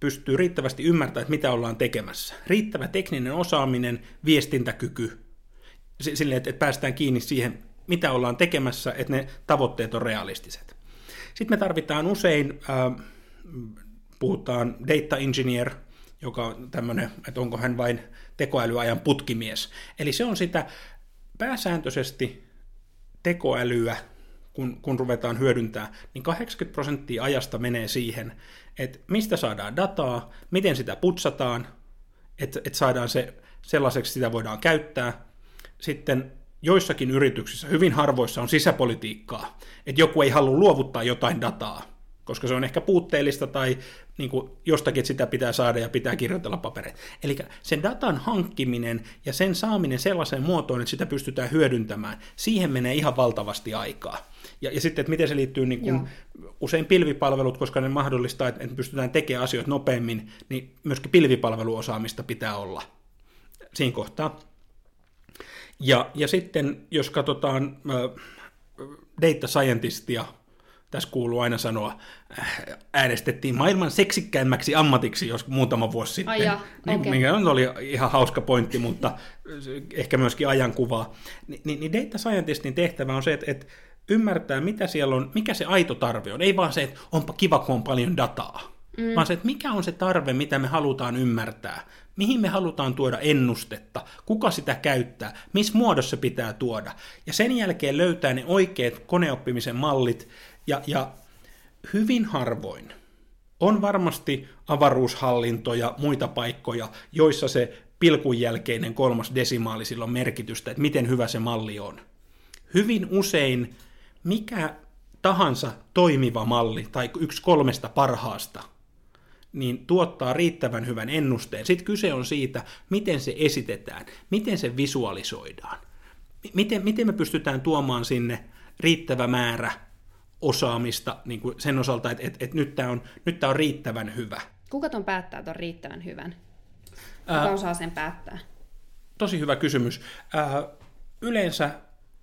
pystyy riittävästi ymmärtämään, että mitä ollaan tekemässä. Riittävä tekninen osaaminen, viestintäkyky, sille, että, että päästään kiinni siihen, mitä ollaan tekemässä, että ne tavoitteet on realistiset. Sitten me tarvitaan usein, äh, puhutaan data engineer, joka on tämmöinen, että onko hän vain tekoälyajan putkimies. Eli se on sitä pääsääntöisesti tekoälyä, kun, kun ruvetaan hyödyntää, niin 80 prosenttia ajasta menee siihen, että mistä saadaan dataa, miten sitä putsataan, että, että saadaan se sellaiseksi, sitä voidaan käyttää. Sitten joissakin yrityksissä, hyvin harvoissa on sisäpolitiikkaa, että joku ei halua luovuttaa jotain dataa, koska se on ehkä puutteellista tai niin kuin jostakin sitä pitää saada ja pitää kirjoitella papereita. Eli sen datan hankkiminen ja sen saaminen sellaiseen muotoon, että sitä pystytään hyödyntämään, siihen menee ihan valtavasti aikaa. Ja, ja sitten, että miten se liittyy niin kuin, usein pilvipalvelut, koska ne mahdollistaa, että pystytään tekemään asioita nopeammin, niin myöskin pilvipalveluosaamista pitää olla siinä kohtaa. Ja, ja sitten, jos katsotaan äh, data scientistia, tässä kuuluu aina sanoa, äh, äänestettiin maailman seksikkäimmäksi ammatiksi jos muutama vuosi sitten. Ai ja, niin, okay. Mikä oli ihan hauska pointti, mutta ehkä myöskin ajankuvaa. Ni, niin, niin data scientistin tehtävä on se, että, että ymmärtää, mitä siellä on, mikä se aito tarve on. Ei vaan se, että onpa kiva, kun on paljon dataa. Mm. Vaan se, että mikä on se tarve, mitä me halutaan ymmärtää. Mihin me halutaan tuoda ennustetta, kuka sitä käyttää, missä muodossa pitää tuoda. Ja sen jälkeen löytää ne oikeat koneoppimisen mallit, ja, ja hyvin harvoin on varmasti avaruushallinto ja muita paikkoja, joissa se pilkun jälkeinen kolmas desimaali sillä on merkitystä, että miten hyvä se malli on. Hyvin usein mikä tahansa toimiva malli tai yksi kolmesta parhaasta, niin tuottaa riittävän hyvän ennusteen. Sitten kyse on siitä, miten se esitetään, miten se visualisoidaan, miten, miten me pystytään tuomaan sinne riittävä määrä osaamista niin kuin sen osalta, että, että, että nyt tämä on, nyt tämä on riittävän hyvä. Kuka ton päättää ton riittävän hyvän? Kuka Ää, osaa sen päättää? Tosi hyvä kysymys. Ää, yleensä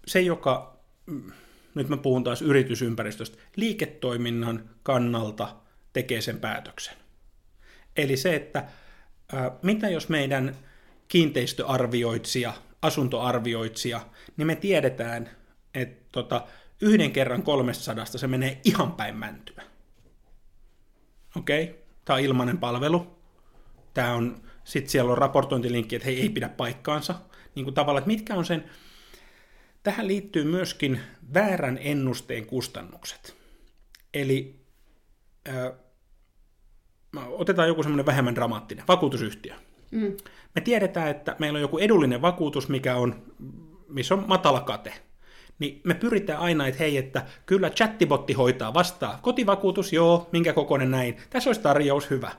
se, joka mm, nyt mä puhun taas yritysympäristöstä, liiketoiminnan kannalta tekee sen päätöksen. Eli se, että mitä jos meidän kiinteistöarvioitsija, asuntoarvioitsija, niin me tiedetään, että tota, yhden kerran 300 se menee ihan päin mäntyä. Okei, okay? tämä on ilmainen palvelu. Tämä on, sitten siellä on raportointilinkki, että hei, ei pidä paikkaansa. Niin kuin tavallaan, että mitkä on sen, Tähän liittyy myöskin väärän ennusteen kustannukset. Eli äh, otetaan joku semmoinen vähemmän dramaattinen, vakuutusyhtiö. Mm. Me tiedetään, että meillä on joku edullinen vakuutus, mikä on, missä on matala kate. Niin me pyritään aina, että hei, että kyllä chattibotti hoitaa vastaa. Kotivakuutus, joo, minkä kokoinen näin. Tässä olisi tarjous hyvä.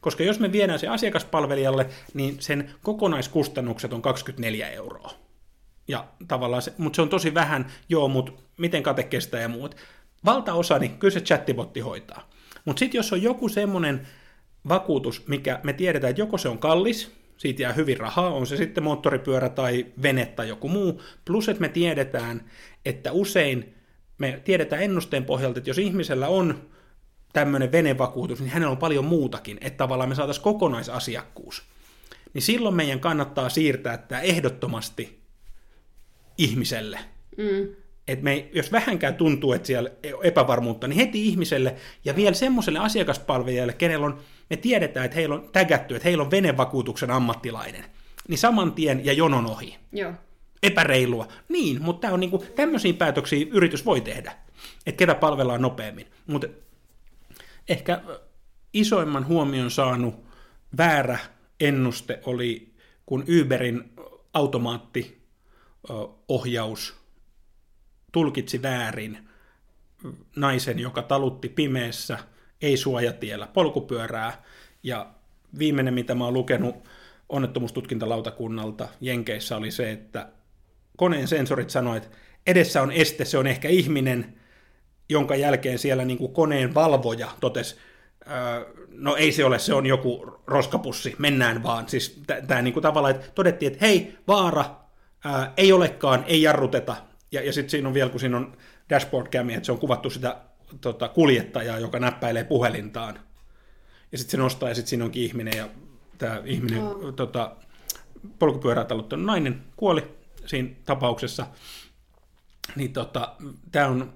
Koska jos me viedään se asiakaspalvelijalle, niin sen kokonaiskustannukset on 24 euroa. Ja tavallaan se, mutta se on tosi vähän, joo, mutta miten kate kestää ja muut. Valtaosa, niin kyllä se chattibotti hoitaa. Mutta sitten jos on joku semmoinen vakuutus, mikä me tiedetään, että joko se on kallis, siitä jää hyvin rahaa, on se sitten moottoripyörä tai vene tai joku muu, plus että me tiedetään, että usein me tiedetään ennusteen pohjalta, että jos ihmisellä on tämmöinen venevakuutus, niin hänellä on paljon muutakin, että tavallaan me saataisiin kokonaisasiakkuus. Niin silloin meidän kannattaa siirtää tämä ehdottomasti ihmiselle. Mm. Et me, jos vähänkään tuntuu, että siellä epävarmuutta, niin heti ihmiselle ja vielä semmoiselle asiakaspalvelijalle, kenellä on, me tiedetään, että heillä on tägätty, että heillä on venevakuutuksen ammattilainen, niin saman tien ja jonon ohi. Joo. Epäreilua. Niin, mutta tämä on niinku, tämmöisiä päätöksiä yritys voi tehdä, että ketä palvellaan nopeammin. Mutta ehkä isoimman huomion saanut väärä ennuste oli, kun Uberin automaatti ohjaus tulkitsi väärin naisen, joka talutti pimeässä, ei suojatiellä, polkupyörää. Ja viimeinen, mitä mä oon lukenut onnettomuustutkintalautakunnalta Jenkeissä, oli se, että koneen sensorit sanoivat, että edessä on este, se on ehkä ihminen, jonka jälkeen siellä niin kuin koneen valvoja totesi, no ei se ole, se on joku roskapussi, mennään vaan. Siis tämä niin kuin tavallaan, että todettiin, että hei, vaara, ää, ei olekaan, ei jarruteta. Ja, ja sitten siinä on vielä, kun siinä on dashboard cami, että se on kuvattu sitä tota, kuljettajaa, joka näppäilee puhelintaan. Ja sitten se nostaa ja sitten siinä onkin ihminen ja tämä ihminen, oh. tota, polkupyörää taluttanut nainen kuoli siinä tapauksessa. Niin tota, tämä on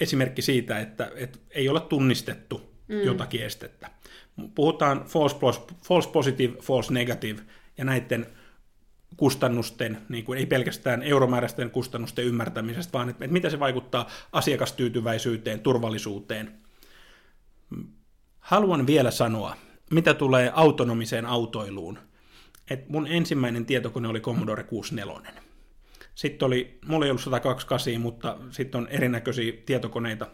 esimerkki siitä, että, että ei ole tunnistettu mm. jotakin estettä. Puhutaan false, false positive, false negative ja näiden kustannusten, niin kuin ei pelkästään euromääräisten kustannusten ymmärtämisestä, vaan että, että mitä se vaikuttaa asiakastyytyväisyyteen, turvallisuuteen. Haluan vielä sanoa, mitä tulee autonomiseen autoiluun, että mun ensimmäinen tietokone oli Commodore 64. Sitten oli, mulla ei ollut 128, mutta sitten on erinäköisiä tietokoneita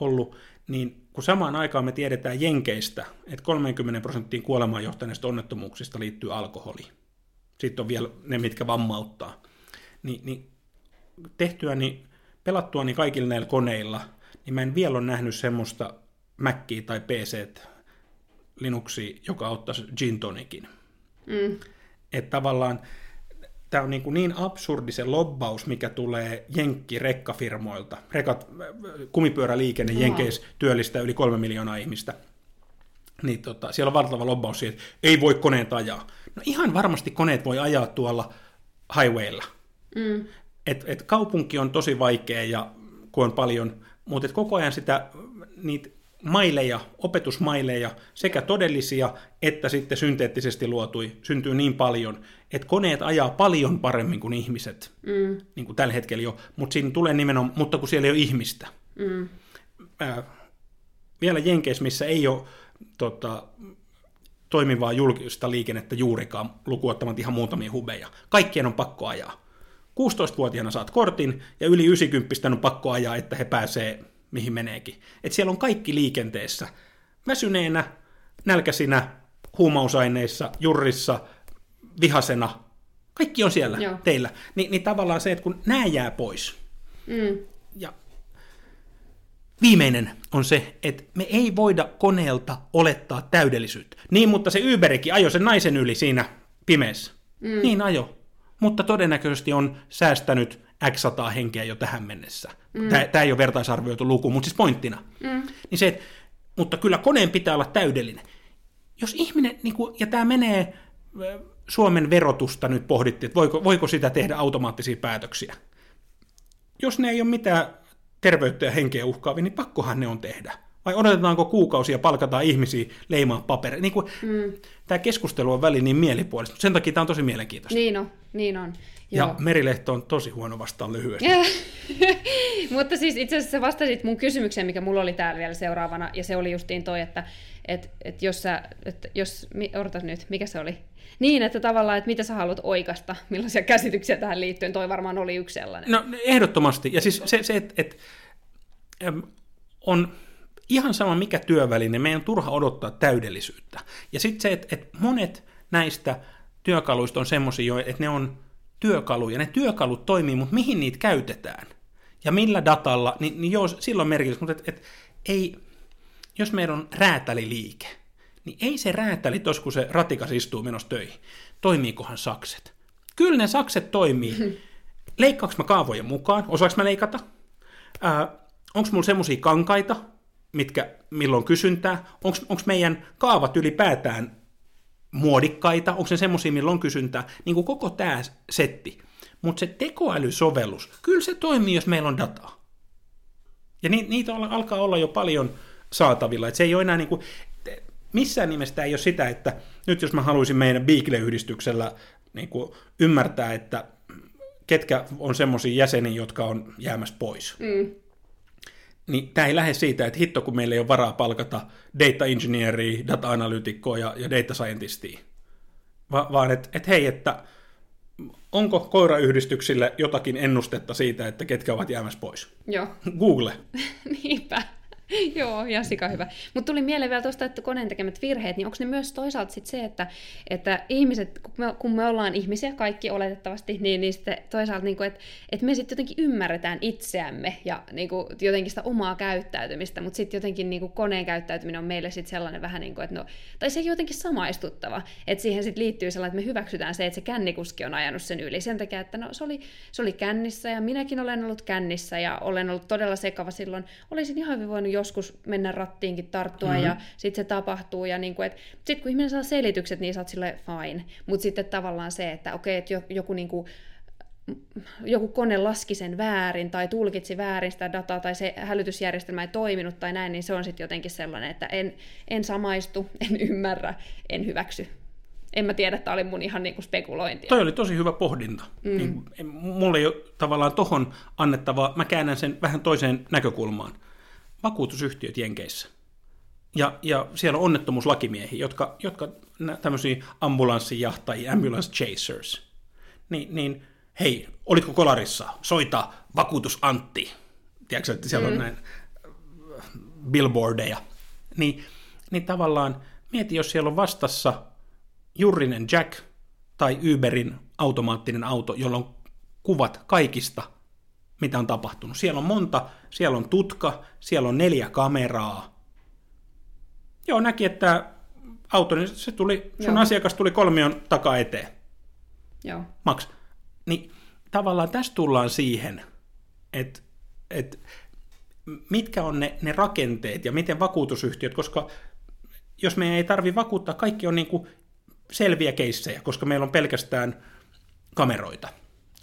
ollut, niin kun samaan aikaan me tiedetään Jenkeistä, että 30 prosenttiin kuolemaan johtaneista onnettomuuksista liittyy alkoholi. Sitten on vielä ne, mitkä vammauttaa. Ni, niin tehtyäni, pelattuani kaikilla näillä koneilla, niin mä en vielä ole nähnyt semmoista Mackiä tai PC Linuxia, joka ottaisi gin tonicin. Mm. Että tavallaan tämä on niin, kuin niin absurdi se lobbaus, mikä tulee jenkki-rekkafirmoilta. Rekat, kumipyöräliikenne no. Jenkeissä työllistää yli kolme miljoonaa ihmistä. Niin tota, siellä on valtava lobbaus siitä, että ei voi koneet ajaa. No ihan varmasti koneet voi ajaa tuolla highwaylla. Mm. Et, et kaupunki on tosi vaikea ja kun on paljon, mutta koko ajan sitä, niitä maileja, opetusmaileja, sekä todellisia että sitten synteettisesti luotui, syntyy niin paljon, että koneet ajaa paljon paremmin kuin ihmiset, mm. niin kuin tällä hetkellä jo, mutta siinä tulee nimenomaan, mutta kun siellä ei ole ihmistä. Mm. Äh, vielä Jenkeissä, missä ei ole tota, toimivaa julkista liikennettä juurikaan, lukuottamat ihan muutamia hubeja. Kaikkien on pakko ajaa. 16-vuotiaana saat kortin, ja yli 90 on pakko ajaa, että he pääsee mihin meneekin. Et siellä on kaikki liikenteessä. Väsyneenä, nälkäisinä, huumausaineissa, jurrissa, vihasena. Kaikki on siellä Joo. teillä. Ni, niin tavallaan se, että kun nämä jää pois. Mm. Ja viimeinen on se, että me ei voida koneelta olettaa täydellisyyttä. Niin, mutta se Uberikin ajoi sen naisen yli siinä pimeässä. Mm. Niin ajo. Mutta todennäköisesti on säästänyt X 100 henkeä jo tähän mennessä. Mm. Tämä ei ole vertaisarvioitu luku, mutta siis pointtina. Mm. Niin se, että, mutta kyllä koneen pitää olla täydellinen. Jos ihminen, niin kuin, ja tämä menee Suomen verotusta nyt pohdittiin, että voiko, voiko sitä tehdä automaattisia päätöksiä. Jos ne ei ole mitään terveyttä ja henkeä uhkaavia, niin pakkohan ne on tehdä. Vai odotetaanko kuukausia palkataan ihmisiä leimaan papereja? Niin mm. Tämä keskustelu on väliin niin mielipuolista, mutta sen takia tämä on tosi mielenkiintoista. Niin on, niin on. Joo. Ja Merilehto on tosi huono vastaan lyhyesti. <laughs> Mutta siis itse asiassa vastasit mun kysymykseen, mikä mulla oli täällä vielä seuraavana, ja se oli justiin toi, että et, et jos sä, et jos, odotas nyt, mikä se oli? Niin, että tavallaan, että mitä sä haluat oikasta, millaisia käsityksiä tähän liittyen, toi varmaan oli yksi sellainen. No ehdottomasti, ja siis se, se että et, on ihan sama mikä työväline, meidän on turha odottaa täydellisyyttä. Ja sitten se, että et monet näistä työkaluista on semmoisia, että ne on työkaluja. Ne työkalut toimii, mutta mihin niitä käytetään? Ja millä datalla, niin, niin joo, silloin merkitys, mutta et, et, ei, jos meillä on räätäliliike, niin ei se räätäli tos, kun se ratikas istuu menossa töihin. Toimiikohan sakset? Kyllä ne sakset toimii. <laughs> Leikkaanko mä kaavojen mukaan? Osaanko mä leikata? Onko mulla semmoisia kankaita, mitkä milloin kysyntää? Onko meidän kaavat ylipäätään muodikkaita, onko se semmoisia, millä on kysyntää, niin kuin koko tämä setti. Mutta se tekoälysovellus, kyllä se toimii, jos meillä on dataa. Ja ni, niitä alkaa olla jo paljon saatavilla. Et se ei ole enää niin kuin, missään nimessä ei ole sitä, että nyt jos mä haluaisin meidän Beagle-yhdistyksellä niin kuin ymmärtää, että ketkä on semmoisia jäseniä, jotka on jäämässä pois. Mm niin tämä ei lähde siitä, että hitto kun meillä ei ole varaa palkata data engineeria, data analytikkoa ja, ja data scientistia, Va, vaan että et hei, että onko koirayhdistyksille jotakin ennustetta siitä, että ketkä ovat jäämässä pois? Joo. Google. <laughs> Niinpä. <laughs> Joo, ihan sika hyvä. Mutta tuli mieleen vielä tuosta, että koneen tekemät virheet, niin onko ne myös toisaalta sit se, että, että ihmiset, kun me, kun me ollaan ihmisiä kaikki oletettavasti, niin, niin sitten toisaalta, niin että, että me sitten jotenkin ymmärretään itseämme ja niin kuin, jotenkin sitä omaa käyttäytymistä, mutta sitten jotenkin niin kuin, koneen käyttäytyminen on meille sitten sellainen vähän niin kuin, että no, tai se jotenkin samaistuttava, että siihen sitten liittyy sellainen, että me hyväksytään se, että se kännikuski on ajanut sen yli sen takia, että no, se, oli, se oli kännissä ja minäkin olen ollut kännissä ja olen ollut todella sekava silloin. Olisin ihan hyvin voinut joskus mennä rattiinkin tarttua mm-hmm. ja sitten se tapahtuu. Ja niin kuin, sitten kun ihminen saa selitykset, niin sä oot sille fine. Mutta sitten tavallaan se, että okei, että joku niin kuin, joku kone laski sen väärin tai tulkitsi väärin sitä dataa tai se hälytysjärjestelmä ei toiminut tai näin, niin se on sitten jotenkin sellainen, että en, en samaistu, <laughs> en ymmärrä, en hyväksy. En mä tiedä, että oli mun ihan niinku spekulointia. Toi oli tosi hyvä pohdinta. Mm. Niin, mulla ei ole tavallaan tohon annettavaa, mä käännän sen vähän toiseen näkökulmaan vakuutusyhtiöt Jenkeissä. Ja, ja siellä on onnettomuuslakimiehiä, jotka, jotka tämmöisiä ambulanssijahtajia, ambulance chasers. Niin, niin hei, olitko kolarissa? Soita vakuutus Antti. Tiedätkö, että siellä mm. on näin äh, billboardeja. Niin, niin tavallaan mieti, jos siellä on vastassa Jurrinen Jack tai Uberin automaattinen auto, jolla on kuvat kaikista mitä on tapahtunut. Siellä on monta, siellä on tutka, siellä on neljä kameraa. Joo, näki, että auto, niin se tuli, sun Joo. asiakas tuli kolmion takaa eteen. Joo. Maks. Niin tavallaan tässä tullaan siihen, että, että mitkä on ne, ne rakenteet ja miten vakuutusyhtiöt, koska jos meidän ei tarvi vakuuttaa, kaikki on niin kuin selviä keissejä, koska meillä on pelkästään kameroita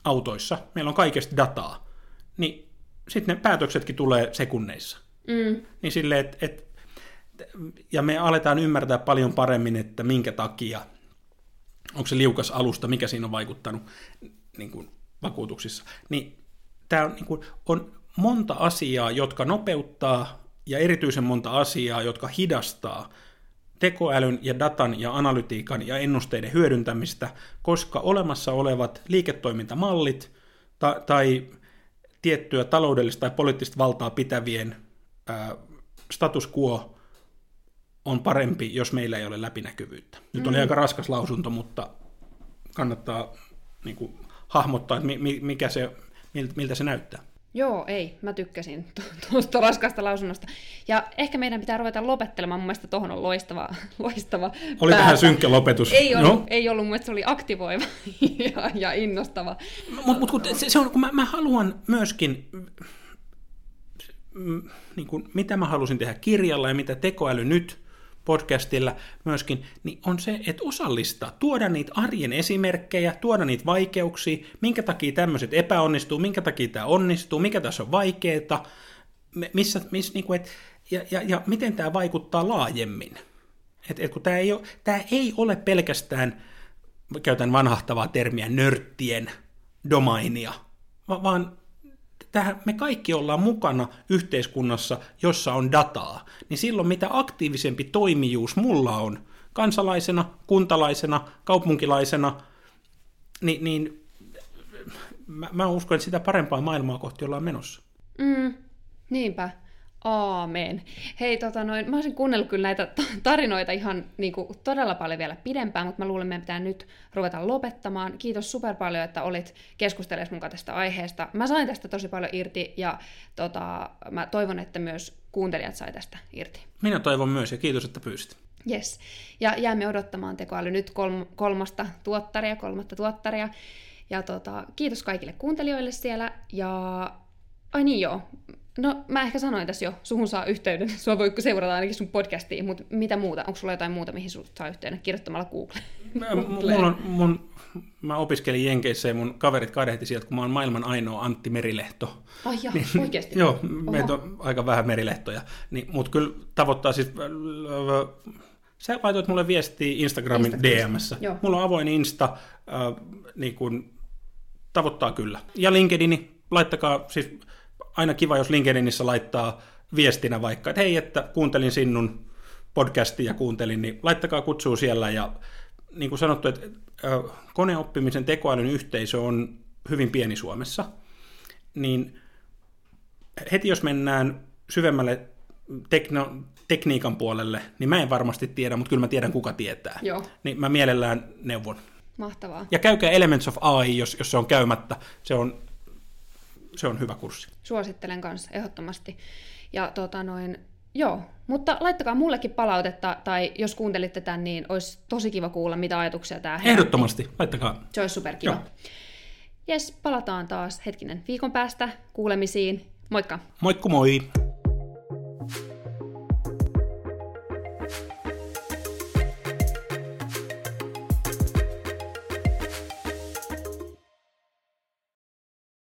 autoissa, meillä on kaikesta dataa niin sitten ne päätöksetkin tulee sekunneissa. Mm. Niin silleen, että et, ja me aletaan ymmärtää paljon paremmin, että minkä takia, onko se liukas alusta, mikä siinä on vaikuttanut niin kuin vakuutuksissa. Niin tämä on, niin kuin, on monta asiaa, jotka nopeuttaa ja erityisen monta asiaa, jotka hidastaa tekoälyn ja datan ja analytiikan ja ennusteiden hyödyntämistä, koska olemassa olevat liiketoimintamallit ta- tai tiettyä taloudellista tai poliittista valtaa pitävien ää, status quo on parempi, jos meillä ei ole läpinäkyvyyttä. Nyt oli mm. aika raskas lausunto, mutta kannattaa niin kuin, hahmottaa, että mikä se, miltä se näyttää. Joo, ei. Mä tykkäsin tuosta raskasta lausunnosta. Ja ehkä meidän pitää ruveta lopettelemaan. Mun mielestä tuohon on loistava, <laughs> loistava Oli päätä. tähän synkkä lopetus. Ei ollut, no. ei ollut mun mielestä se oli aktivoiva <laughs> ja, ja innostava. Mutta mut, se, se on, kun mä, mä haluan myöskin, niin kuin, mitä mä halusin tehdä kirjalla ja mitä tekoäly nyt podcastilla myöskin, niin on se, että osallistaa, tuoda niitä arjen esimerkkejä, tuoda niitä vaikeuksia, minkä takia tämmöiset epäonnistuu, minkä takia tämä onnistuu, mikä tässä on vaikeaa, missä, missä, niin kuin, et, ja, ja, ja miten tämä vaikuttaa laajemmin. Et, et kun tämä ei, ole, tämä ei ole pelkästään, käytän vanhahtavaa termiä, nörttien domainia, vaan tähän, me kaikki ollaan mukana yhteiskunnassa, jossa on dataa, niin silloin mitä aktiivisempi toimijuus mulla on kansalaisena, kuntalaisena, kaupunkilaisena, niin, niin mä, mä uskon, että sitä parempaa maailmaa kohti ollaan menossa. Mm, niinpä. Aamen. Hei, tota noin, mä olisin kuunnellut kyllä näitä tarinoita ihan niin kuin, todella paljon vielä pidempään, mutta mä luulen, että meidän pitää nyt ruveta lopettamaan. Kiitos super paljon, että olit keskustelemassa mukaan tästä aiheesta. Mä sain tästä tosi paljon irti ja tota, mä toivon, että myös kuuntelijat sai tästä irti. Minä toivon myös ja kiitos, että pyysit. Yes. Ja jäämme odottamaan tekoäly nyt kolm- kolmasta tuottaria, kolmatta tuottaria. Ja tota, kiitos kaikille kuuntelijoille siellä. Ja ai niin joo, No, mä ehkä sanoin tässä jo, suhun saa yhteyden, <laughs> sua voi seurata ainakin sun podcastiin, mutta mitä muuta? Onko sulla jotain muuta, mihin sun saa yhteyden kirjoittamalla Google? Mä, mulla on, mun, mä opiskelin Jenkeissä ja mun kaverit kadehti sieltä, kun mä oon maailman ainoa Antti Merilehto. Ai ja, niin, oikeasti? joo, meitä on aika vähän merilehtoja. Niin, mutta kyllä tavoittaa siis... Sä laitoit mulle viestiä Instagramin DMssä. Joo. Mulla on avoin Insta, äh, niin kun, tavoittaa kyllä. Ja LinkedIni, laittakaa siis aina kiva, jos LinkedInissä laittaa viestinä vaikka, että hei, että kuuntelin sinun podcastia ja kuuntelin, niin laittakaa kutsuu siellä ja niin kuin sanottu, että koneoppimisen tekoälyn yhteisö on hyvin pieni Suomessa, niin heti jos mennään syvemmälle tekno, tekniikan puolelle, niin mä en varmasti tiedä, mutta kyllä mä tiedän, kuka tietää. Joo. Niin mä mielellään neuvon. Mahtavaa. Ja käykää Elements of AI, jos, jos se on käymättä. Se on, se on hyvä kurssi. Suosittelen kanssa, ehdottomasti. Ja tota noin, joo, mutta laittakaa mullekin palautetta, tai jos kuuntelitte tämän, niin olisi tosi kiva kuulla, mitä ajatuksia tämä herätti. Ehdottomasti, laittakaa. Se olisi superkiva. Joo. Jes, palataan taas hetkinen viikon päästä kuulemisiin. Moikka! Moikku moi!